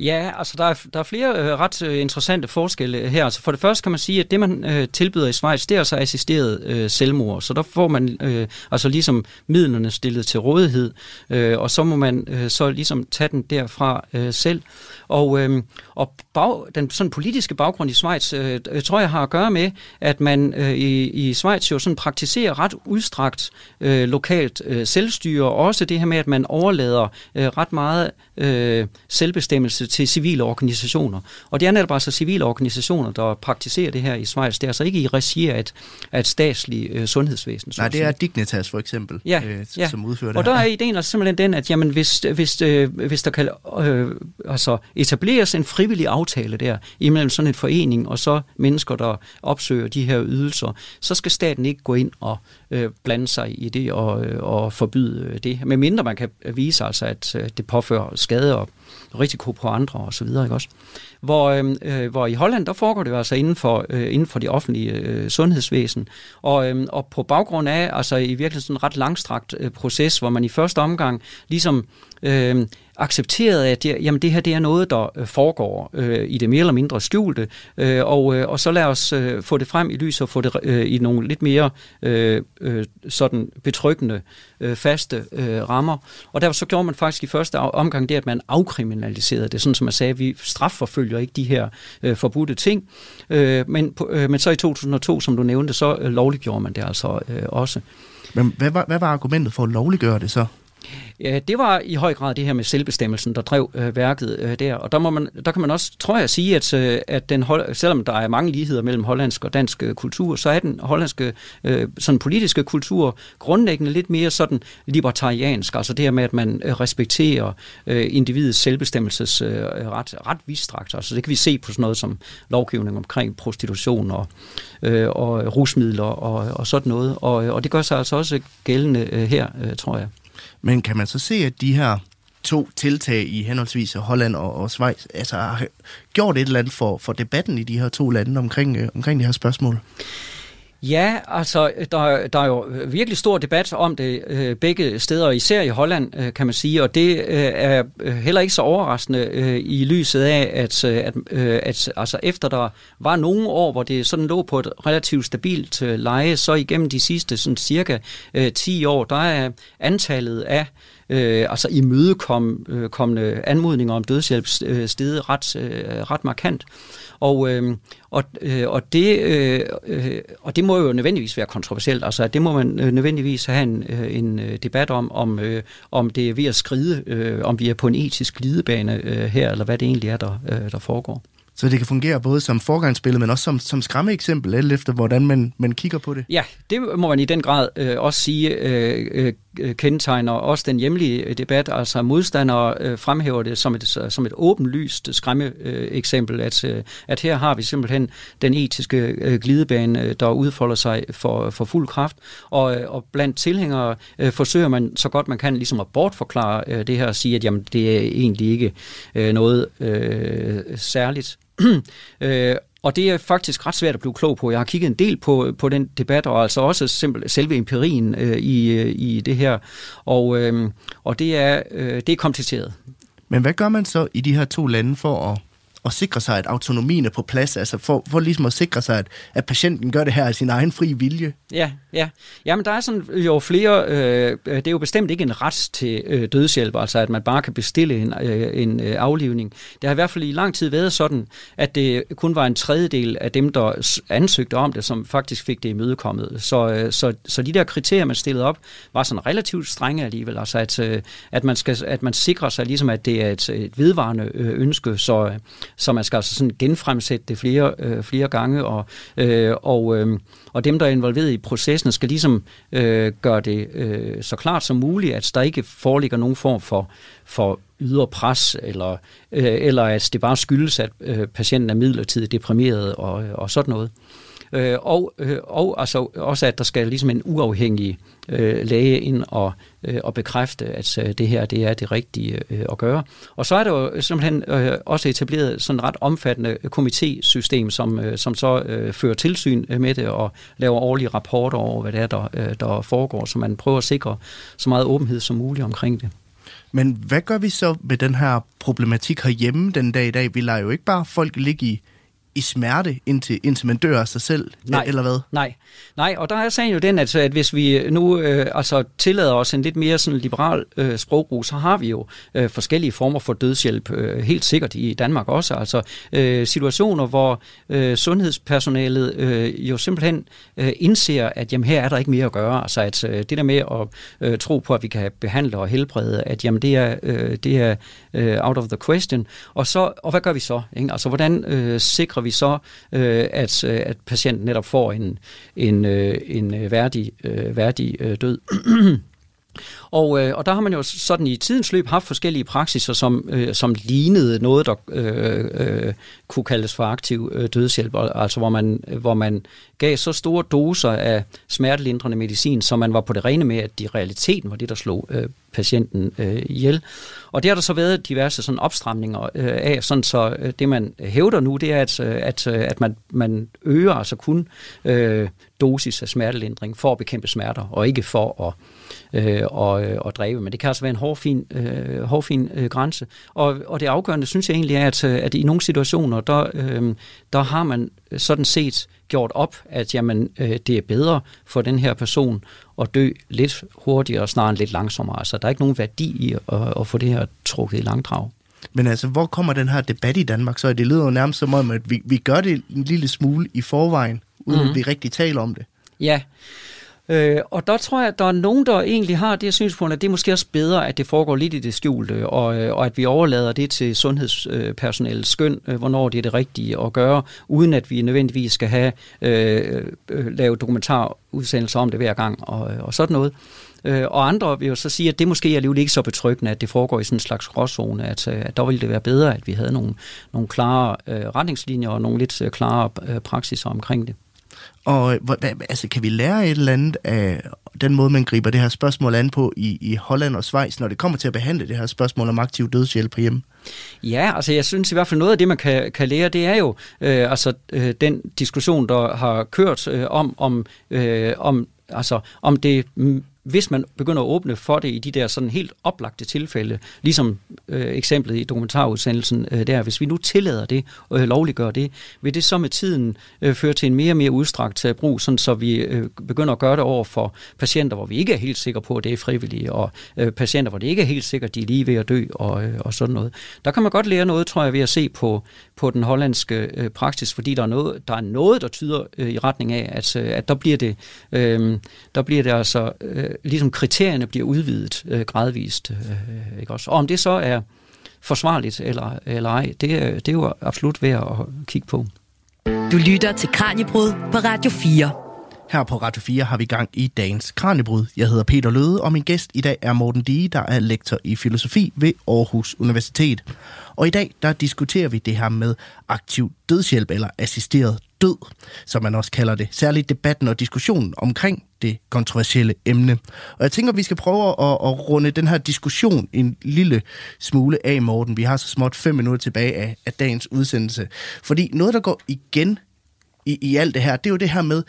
Ja, altså der er, der er flere øh, ret øh, interessante forskelle øh, her. Altså for det første kan man sige, at det man øh, tilbyder i Schweiz, det er altså assisteret øh, selvmord. Så der får man øh, altså ligesom midlerne stillet til rådighed, øh, og så må man øh, så ligesom tage den derfra øh, selv. Og, øh, og bag, den sådan politiske baggrund i Schweiz, øh, tror jeg har at gøre med, at man øh, i, i Schweiz jo sådan praktiserer ret udstrakt øh, lokalt øh, selvstyre, og også det her med, at man overlader øh, ret meget øh, selvbestemmelse til civile organisationer. Og det er netop altså civile organisationer, der praktiserer det her i Schweiz. Det er altså ikke i regi af et, af et statsligt øh, sundhedsvæsen. Nej, det er Dignitas for eksempel, ja, øh, ja. som udfører det Og der her. er ideen altså simpelthen den, at jamen, hvis, hvis, øh, hvis der kan øh, altså etableres en frivillig aftale der imellem sådan en forening og så mennesker, der opsøger de her ydelser, så skal staten ikke gå ind og øh, blande sig i det og, øh, og forbyde det. Med mindre man kan vise altså, at øh, det påfører skade og risiko på andre og så videre, ikke også? Hvor, øhm, øh, hvor i Holland, der foregår det jo altså inden for, øh, inden for det offentlige øh, sundhedsvæsen, og, øh, og på baggrund af, altså i virkeligheden sådan en ret langstrakt øh, proces, hvor man i første omgang ligesom øh, accepteret, at det, jamen det her det er noget, der øh, foregår øh, i det mere eller mindre skjulte, øh, og, øh, og så lad os øh, få det frem i lys og få det øh, i nogle lidt mere øh, øh, sådan betryggende, øh, faste øh, rammer. Og derfor så gjorde man faktisk i første omgang det, at man afkriminaliserede det, sådan som jeg sagde, vi strafforfølger ikke de her øh, forbudte ting, øh, men, øh, men så i 2002, som du nævnte, så øh, lovliggjorde man det altså øh, også. Men hvad var, hvad var argumentet for at lovliggøre det så? Ja, det var i høj grad det her med selvbestemmelsen, der drev øh, værket øh, der. Og der, må man, der kan man også, tror jeg, sige, at, øh, at den, selvom der er mange ligheder mellem hollandsk og dansk øh, kultur, så er den hollandske øh, sådan politiske kultur grundlæggende lidt mere sådan libertariansk. Altså det her med, at man øh, respekterer øh, individets selvbestemmelsesret øh, ret, ret vidstrakt. Altså det kan vi se på sådan noget som lovgivning omkring prostitution og, øh, og rusmidler og, og sådan noget. Og, øh, og det gør sig altså også gældende øh, her, øh, tror jeg. Men kan man så se, at de her to tiltag i henholdsvis Holland og, og Schweiz, altså har gjort et eller andet for, for debatten i de her to lande omkring, øh, omkring de her spørgsmål? Ja, altså, der, der er jo virkelig stor debat om det øh, begge steder, især i Holland, øh, kan man sige, og det øh, er øh, heller ikke så overraskende øh, i lyset af, at, øh, at, øh, at altså, efter der var nogle år, hvor det sådan lå på et relativt stabilt øh, leje, så igennem de sidste sådan, cirka øh, 10 år, der er antallet af øh, altså imødekommende øh, anmodninger om dødshjælp øh, steget ret, øh, ret markant. Og, øh, og, øh, og, det, øh, og det må jo nødvendigvis være kontroversielt. Altså, det må man nødvendigvis have en, en debat om, om, øh, om det er ved at skride, øh, om vi er på en etisk glidebane øh, her, eller hvad det egentlig er, der, øh, der foregår. Så det kan fungere både som forgangsbillede, men også som, som skræmmeeksempel, alt efter hvordan man, man kigger på det? Ja, det må man i den grad øh, også sige øh, øh, Øh, kendetegner også den hjemlige øh, debat. Altså modstandere øh, fremhæver det som et, som et åbenlyst skræmme øh, eksempel at, øh, at her har vi simpelthen den etiske øh, glidebane, der udfolder sig for, for fuld kraft. Og, og blandt tilhængere øh, forsøger man så godt man kan ligesom at bortforklare øh, det her og sige, at jamen, det er egentlig ikke øh, noget øh, særligt. øh, og det er faktisk ret svært at blive klog på. Jeg har kigget en del på, på den debat, og altså også simpel, selve empirien øh, i, øh, i det her. Og, øh, og det, er, øh, det er kompliceret. Men hvad gør man så i de her to lande for at at sikre sig, at autonomien er på plads, altså for, for ligesom at sikre sig, at, at patienten gør det her af sin egen fri vilje? Ja, ja. Jamen, der er sådan jo flere, øh, det er jo bestemt ikke en ret til øh, dødshjælp, altså at man bare kan bestille en, øh, en øh, aflivning. Det har i hvert fald i lang tid været sådan, at det kun var en tredjedel af dem, der ansøgte om det, som faktisk fik det imødekommet. Så, øh, så, så de der kriterier, man stillede op, var sådan relativt strenge alligevel, altså at, øh, at, man, skal, at man sikrer sig ligesom, at det er et, et vedvarende øh, ønske, så øh, så man skal altså sådan genfremsætte det flere, øh, flere gange, og, øh, og, øh, og dem, der er involveret i processen, skal ligesom øh, gøre det øh, så klart som muligt, at der ikke foreligger nogen form for, for ydre pres, eller, øh, eller at det bare skyldes, at øh, patienten er midlertidigt deprimeret og, og sådan noget. Øh, og, øh, og altså også, at der skal ligesom en uafhængig øh, læge ind og, øh, og bekræfte, at øh, det her det er det rigtige øh, at gøre. Og så er der jo simpelthen øh, også etableret sådan et ret omfattende komitésystem, som, øh, som så øh, fører tilsyn med det og laver årlige rapporter over, hvad det er, der, øh, der foregår, så man prøver at sikre så meget åbenhed som muligt omkring det. Men hvad gør vi så med den her problematik herhjemme den dag i dag? Vi lader jo ikke bare folk ligge i i smerte, indtil, indtil man dør af sig selv, nej, eller hvad? Nej, nej, og der er sagen jo den, at, at hvis vi nu øh, altså tillader os en lidt mere sådan liberal øh, sprogbrug, så har vi jo øh, forskellige former for dødshjælp, øh, helt sikkert i Danmark også. Altså øh, situationer, hvor øh, sundhedspersonalet øh, jo simpelthen øh, indser, at jamen, her er der ikke mere at gøre. Altså at øh, det der med at øh, tro på, at vi kan behandle og helbrede, at jamen, det er, øh, det er øh, out of the question. Og, så, og hvad gør vi så? Ikke? Altså hvordan øh, sikrer sikrer vi så, øh, at, øh, at patienten netop får en, en, øh, en øh, værdig, øh, værdig øh, død. Og, øh, og der har man jo sådan i tidens løb haft forskellige praksiser, som, øh, som lignede noget, der øh, øh, kunne kaldes for aktiv øh, dødshjælp, altså hvor man, øh, hvor man gav så store doser af smertelindrende medicin, så man var på det rene med, at de realiteten var det, der slog øh, patienten øh, ihjel. Og det har der så været diverse sådan opstramninger øh, af, sådan så øh, det man hævder nu, det er, at, øh, at, øh, at man, man øger altså kun øh, dosis af smertelindring for at bekæmpe smerter, og ikke for at øh, og, øh, og dræbe. Men det kan altså være en hårfin, øh, hårfin øh, grænse. Og, og det afgørende, synes jeg egentlig, er, at, øh, at i nogle situationer, der, øh, der har man sådan set gjort op, at jamen, øh, det er bedre for den her person at dø lidt hurtigere, snarere end lidt langsommere. Altså, der er ikke nogen værdi i at, at få det her trukket i langdrag. Men altså, hvor kommer den her debat i Danmark? Så det lyder jo nærmest som om, at vi, vi gør det en lille smule i forvejen, uden mm-hmm. at vi rigtig taler om det. Ja, Øh, og der tror jeg, at der er nogen, der egentlig har det synspunkt, at det er måske også bedre, at det foregår lidt i det skjulte, og, øh, og at vi overlader det til sundhedspersonalets skøn, øh, hvornår det er det rigtige at gøre, uden at vi nødvendigvis skal have øh, øh lave dokumentarudsendelser om det hver gang og, og sådan noget. Øh, og andre vil jo så sige, at det måske er alligevel ikke så betryggende, at det foregår i sådan en slags gråzone, at, at der ville det være bedre, at vi havde nogle, nogle klare øh, retningslinjer og nogle lidt klare øh, praksiser omkring det. Og øh, hvad, altså, kan vi lære et eller andet af den måde, man griber det her spørgsmål an på i, i Holland og Schweiz, når det kommer til at behandle det her spørgsmål om aktiv dødshjælp hjemme? Ja, altså jeg synes i hvert fald noget af det, man kan, kan lære, det er jo øh, altså øh, den diskussion, der har kørt øh, om, om, øh, om altså om det hvis man begynder at åbne for det i de der sådan helt oplagte tilfælde, ligesom øh, eksemplet i dokumentarudsendelsen øh, der, hvis vi nu tillader det og øh, lovliggør det, vil det så med tiden øh, føre til en mere og mere udstrakt øh, brug, sådan så vi øh, begynder at gøre det over for patienter, hvor vi ikke er helt sikre på, at det er frivillige, og øh, patienter, hvor det ikke er helt sikkert, at de er lige ved at dø og, øh, og sådan noget. Der kan man godt lære noget, tror jeg, ved at se på, på den hollandske øh, praksis, fordi der er noget, der, er noget, der tyder øh, i retning af, at, øh, at der bliver det, øh, der bliver det altså øh, ligesom kriterierne bliver udvidet øh, gradvist. Øh, ikke også? Og om det så er forsvarligt eller, eller ej, det, øh, det er jo absolut værd at kigge på. Du lytter til Kranjebrud på Radio 4. Her på Radio 4 har vi gang i dagens Kranjebrud. Jeg hedder Peter Løde, og min gæst i dag er Morten Dige, der er lektor i filosofi ved Aarhus Universitet. Og i dag, der diskuterer vi det her med aktiv dødshjælp eller assisteret død, som man også kalder det. Særligt debatten og diskussionen omkring det kontroversielle emne. Og jeg tænker, at vi skal prøve at, at runde den her diskussion en lille smule af, Morten. Vi har så småt fem minutter tilbage af, af dagens udsendelse. Fordi noget, der går igen i, i alt det her, det er jo det her med,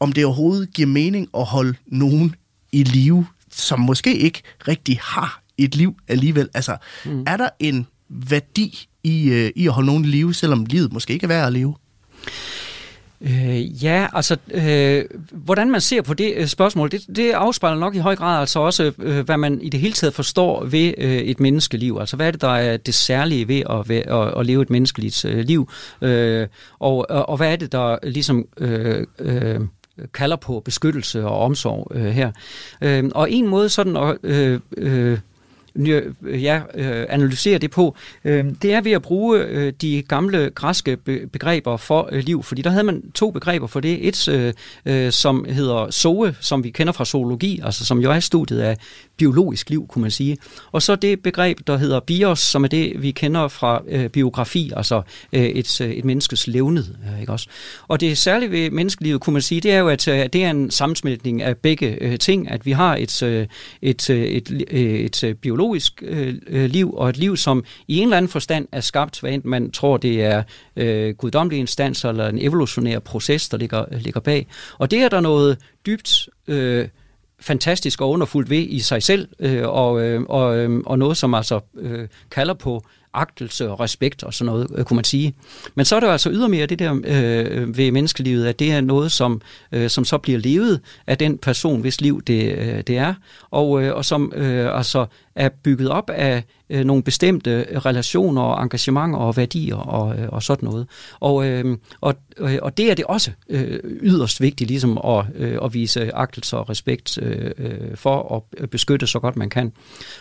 om det overhovedet giver mening at holde nogen i live, som måske ikke rigtig har et liv alligevel. Altså, mm. er der en værdi i, øh, i at holde nogen i live, selvom livet måske ikke er værd at leve? Øh, ja, altså, øh, hvordan man ser på det øh, spørgsmål, det, det afspejler nok i høj grad altså også, øh, hvad man i det hele taget forstår ved øh, et menneskeliv. Altså, hvad er det, der er det særlige ved at, ved, at, at leve et menneskeligt øh, liv? Øh, og, og, og hvad er det, der ligesom... Øh, øh, kalder på beskyttelse og omsorg øh, her. Øh, og en måde sådan at øh, øh, ja, øh, analysere det på, øh, det er ved at bruge øh, de gamle græske be- begreber for øh, liv, fordi der havde man to begreber for det. Et, øh, øh, som hedder zoe, som vi kender fra zoologi, altså som jo er studiet af biologisk liv, kunne man sige. Og så det begreb, der hedder bios, som er det, vi kender fra øh, biografi, altså øh, et, øh, et menneskes levned. Øh, ikke også? Og det særlige ved menneskelivet, kunne man sige, det er jo, at øh, det er en sammensmeltning af begge øh, ting, at vi har et, øh, et, øh, et, øh, et, et, et biologisk øh, øh, liv, og et liv, som i en eller anden forstand er skabt, hvad enten man tror, det er øh, guddommelige instanser eller en evolutionær proces, der ligger, ligger bag. Og det er der noget dybt øh, fantastisk og underfuldt ved i sig selv, øh, og, øh, og, øh, og noget, som altså øh, kalder på agtelse og respekt og sådan noget, øh, kunne man sige. Men så er der altså ydermere det der øh, ved menneskelivet, at det er noget, som, øh, som så bliver levet af den person, hvis liv det, øh, det er, og, øh, og som øh, altså er bygget op af øh, nogle bestemte relationer og engagementer og værdier og, øh, og sådan noget. Og, øh, og, øh, og det er det også øh, yderst vigtigt ligesom at, øh, at vise agtelse og respekt øh, øh for at beskytte så godt man kan.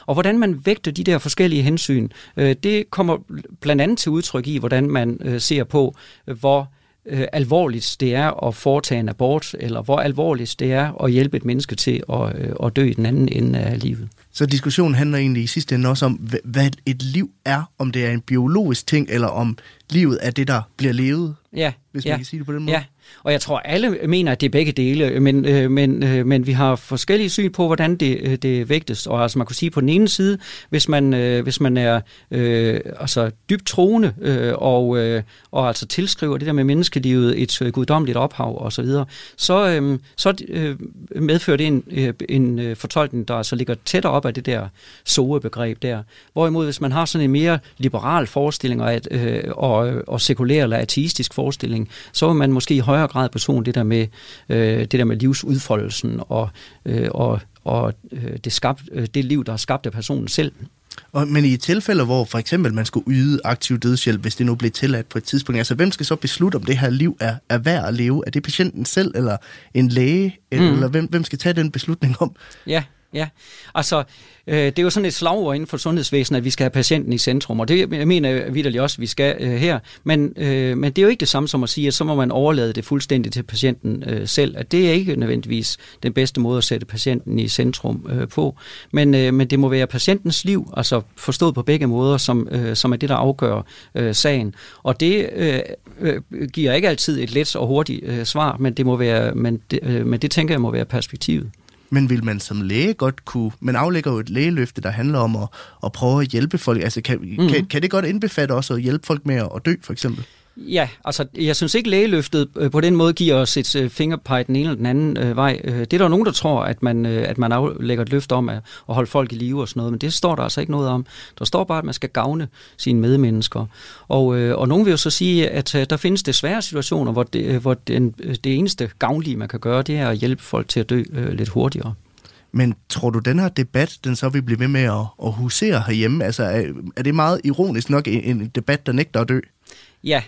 Og hvordan man vægter de der forskellige hensyn, øh, det kommer blandt andet til udtryk i, hvordan man øh, ser på, hvor øh, alvorligt det er at foretage en abort, eller hvor alvorligt det er at hjælpe et menneske til at, øh, at dø i den anden ende af livet. Så diskussionen handler egentlig i sidste ende også om, hvad et liv er, om det er en biologisk ting, eller om livet er det, der bliver levet, ja, hvis ja, man kan sige det på den måde. Ja, og jeg tror, alle mener, at det er begge dele, men, øh, men, øh, men vi har forskellige syn på, hvordan det, øh, det vægtes. Og altså, man kunne sige på den ene side, hvis man, øh, hvis man er øh, altså, dybt troende øh, og, øh, og altså tilskriver det der med menneskelivet et øh, guddommeligt ophav osv., så, videre, så, øh, så øh, medfører det en, øh, en øh, fortolkning, der altså ligger tættere op af det der soe-begreb der. Hvorimod, hvis man har sådan en mere liberal forestilling og, at, øh, og, og sekulær eller ateistisk forestilling, så vil man måske i højere grad betone det der med, øh, det der med livsudfoldelsen og, øh, og, og øh, det, skabt, øh, det liv, der er skabt af personen selv. Og, men i tilfælde, hvor for eksempel man skulle yde aktiv dødshjælp, hvis det nu blev tilladt på et tidspunkt, altså hvem skal så beslutte, om det her liv er, er værd at leve? Er det patienten selv, eller en læge, mm. eller hvem, hvem skal tage den beslutning om? Ja, Ja, altså øh, det er jo sådan et slagord inden for sundhedsvæsenet, at vi skal have patienten i centrum, og det jeg mener jeg vidderligt også, at vi skal øh, her. Men, øh, men det er jo ikke det samme som at sige, at så må man overlade det fuldstændigt til patienten øh, selv. At det er ikke nødvendigvis den bedste måde at sætte patienten i centrum øh, på. Men, øh, men det må være patientens liv, altså forstået på begge måder, som, øh, som er det, der afgør øh, sagen. Og det øh, øh, giver ikke altid et let og hurtigt øh, svar, men det, må være, men, det, øh, men det tænker jeg må være perspektivet. Men vil man som læge godt kunne... Man aflægger jo et lægeløfte, der handler om at, at prøve at hjælpe folk. Altså, kan, mm. kan, kan det godt indbefatte også at hjælpe folk med at dø, for eksempel? Ja, altså jeg synes ikke lægeløftet øh, på den måde giver os et øh, fingerpege den ene eller den anden øh, vej. Øh, det er der nogen, der tror, at man, øh, at man aflægger et løfte om at, at holde folk i live og sådan noget, men det står der altså ikke noget om. Der står bare, at man skal gavne sine medmennesker. Og, øh, og nogen vil jo så sige, at øh, der findes desværre situationer, hvor, det, øh, hvor den, det eneste gavnlige, man kan gøre, det er at hjælpe folk til at dø øh, lidt hurtigere. Men tror du, den her debat, den så vil blive ved med at, at husere herhjemme? Altså, er, er det meget ironisk nok en, en debat, der nægter at dø? Ja,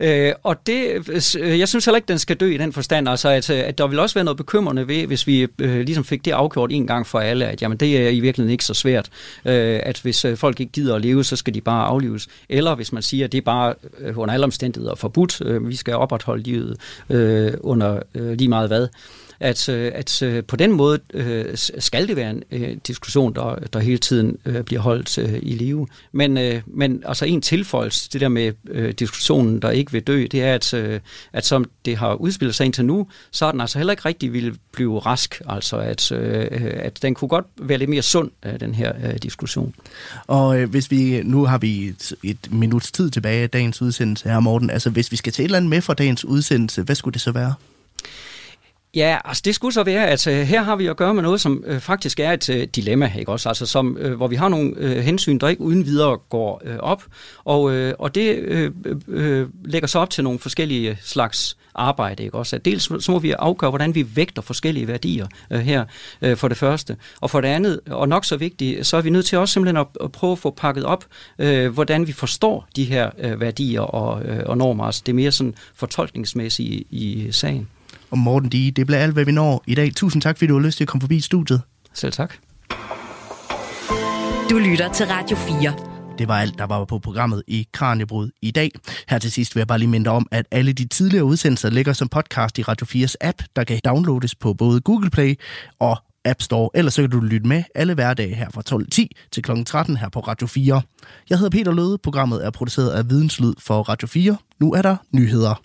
Øh, og det, øh, jeg synes heller ikke, den skal dø i den forstand, altså at, øh, at der vil også være noget bekymrende ved, hvis vi øh, ligesom fik det afgjort en gang for alle, at jamen, det er i virkeligheden ikke så svært, øh, at hvis øh, folk ikke gider at leve, så skal de bare aflives. Eller hvis man siger, at det er bare øh, under alle omstændigheder forbudt, øh, vi skal opretholde livet øh, under øh, lige meget hvad at, øh, at øh, på den måde øh, skal det være en øh, diskussion, der, der hele tiden bliver holdt i live. Men, men altså en tilføjelse, det der med diskussionen, der ikke vil dø, det er, at, at som det har udspillet sig indtil nu, så er den altså heller ikke rigtig ville blive rask. Altså at, at den kunne godt være lidt mere sund, den her diskussion. Og hvis vi, nu har vi et, et minuts tid tilbage af dagens udsendelse her, Morten. Altså hvis vi skal til et eller andet med fra dagens udsendelse, hvad skulle det så være? Ja, altså det skulle så være, at øh, her har vi at gøre med noget, som øh, faktisk er et øh, dilemma, ikke også? Altså som, hvor vi har nogle hensyn, der ikke uden videre går op, og, og det lægger sig op til nogle forskellige slags arbejde, ikke også? At dels så må vi afgøre, hvordan vi vægter forskellige værdier her, for det første, og for det andet, og nok så vigtigt, så er vi nødt til også simpelthen at, at prøve at få pakket op, hvordan vi forstår de her værdier og, og normer, altså det er mere sådan fortolkningsmæssige i sagen og Morten Dige. Det bliver alt, hvad vi når i dag. Tusind tak, fordi du har lyst til at komme forbi studiet. Selv tak. Du lytter til Radio 4. Det var alt, der var på programmet i Kranjebrud i dag. Her til sidst vil jeg bare lige minde om, at alle de tidligere udsendelser ligger som podcast i Radio 4's app, der kan downloades på både Google Play og App Store. Ellers så kan du lytte med alle hverdage her fra 12.10 til kl. 13 her på Radio 4. Jeg hedder Peter Løde. Programmet er produceret af Videnslyd for Radio 4. Nu er der nyheder.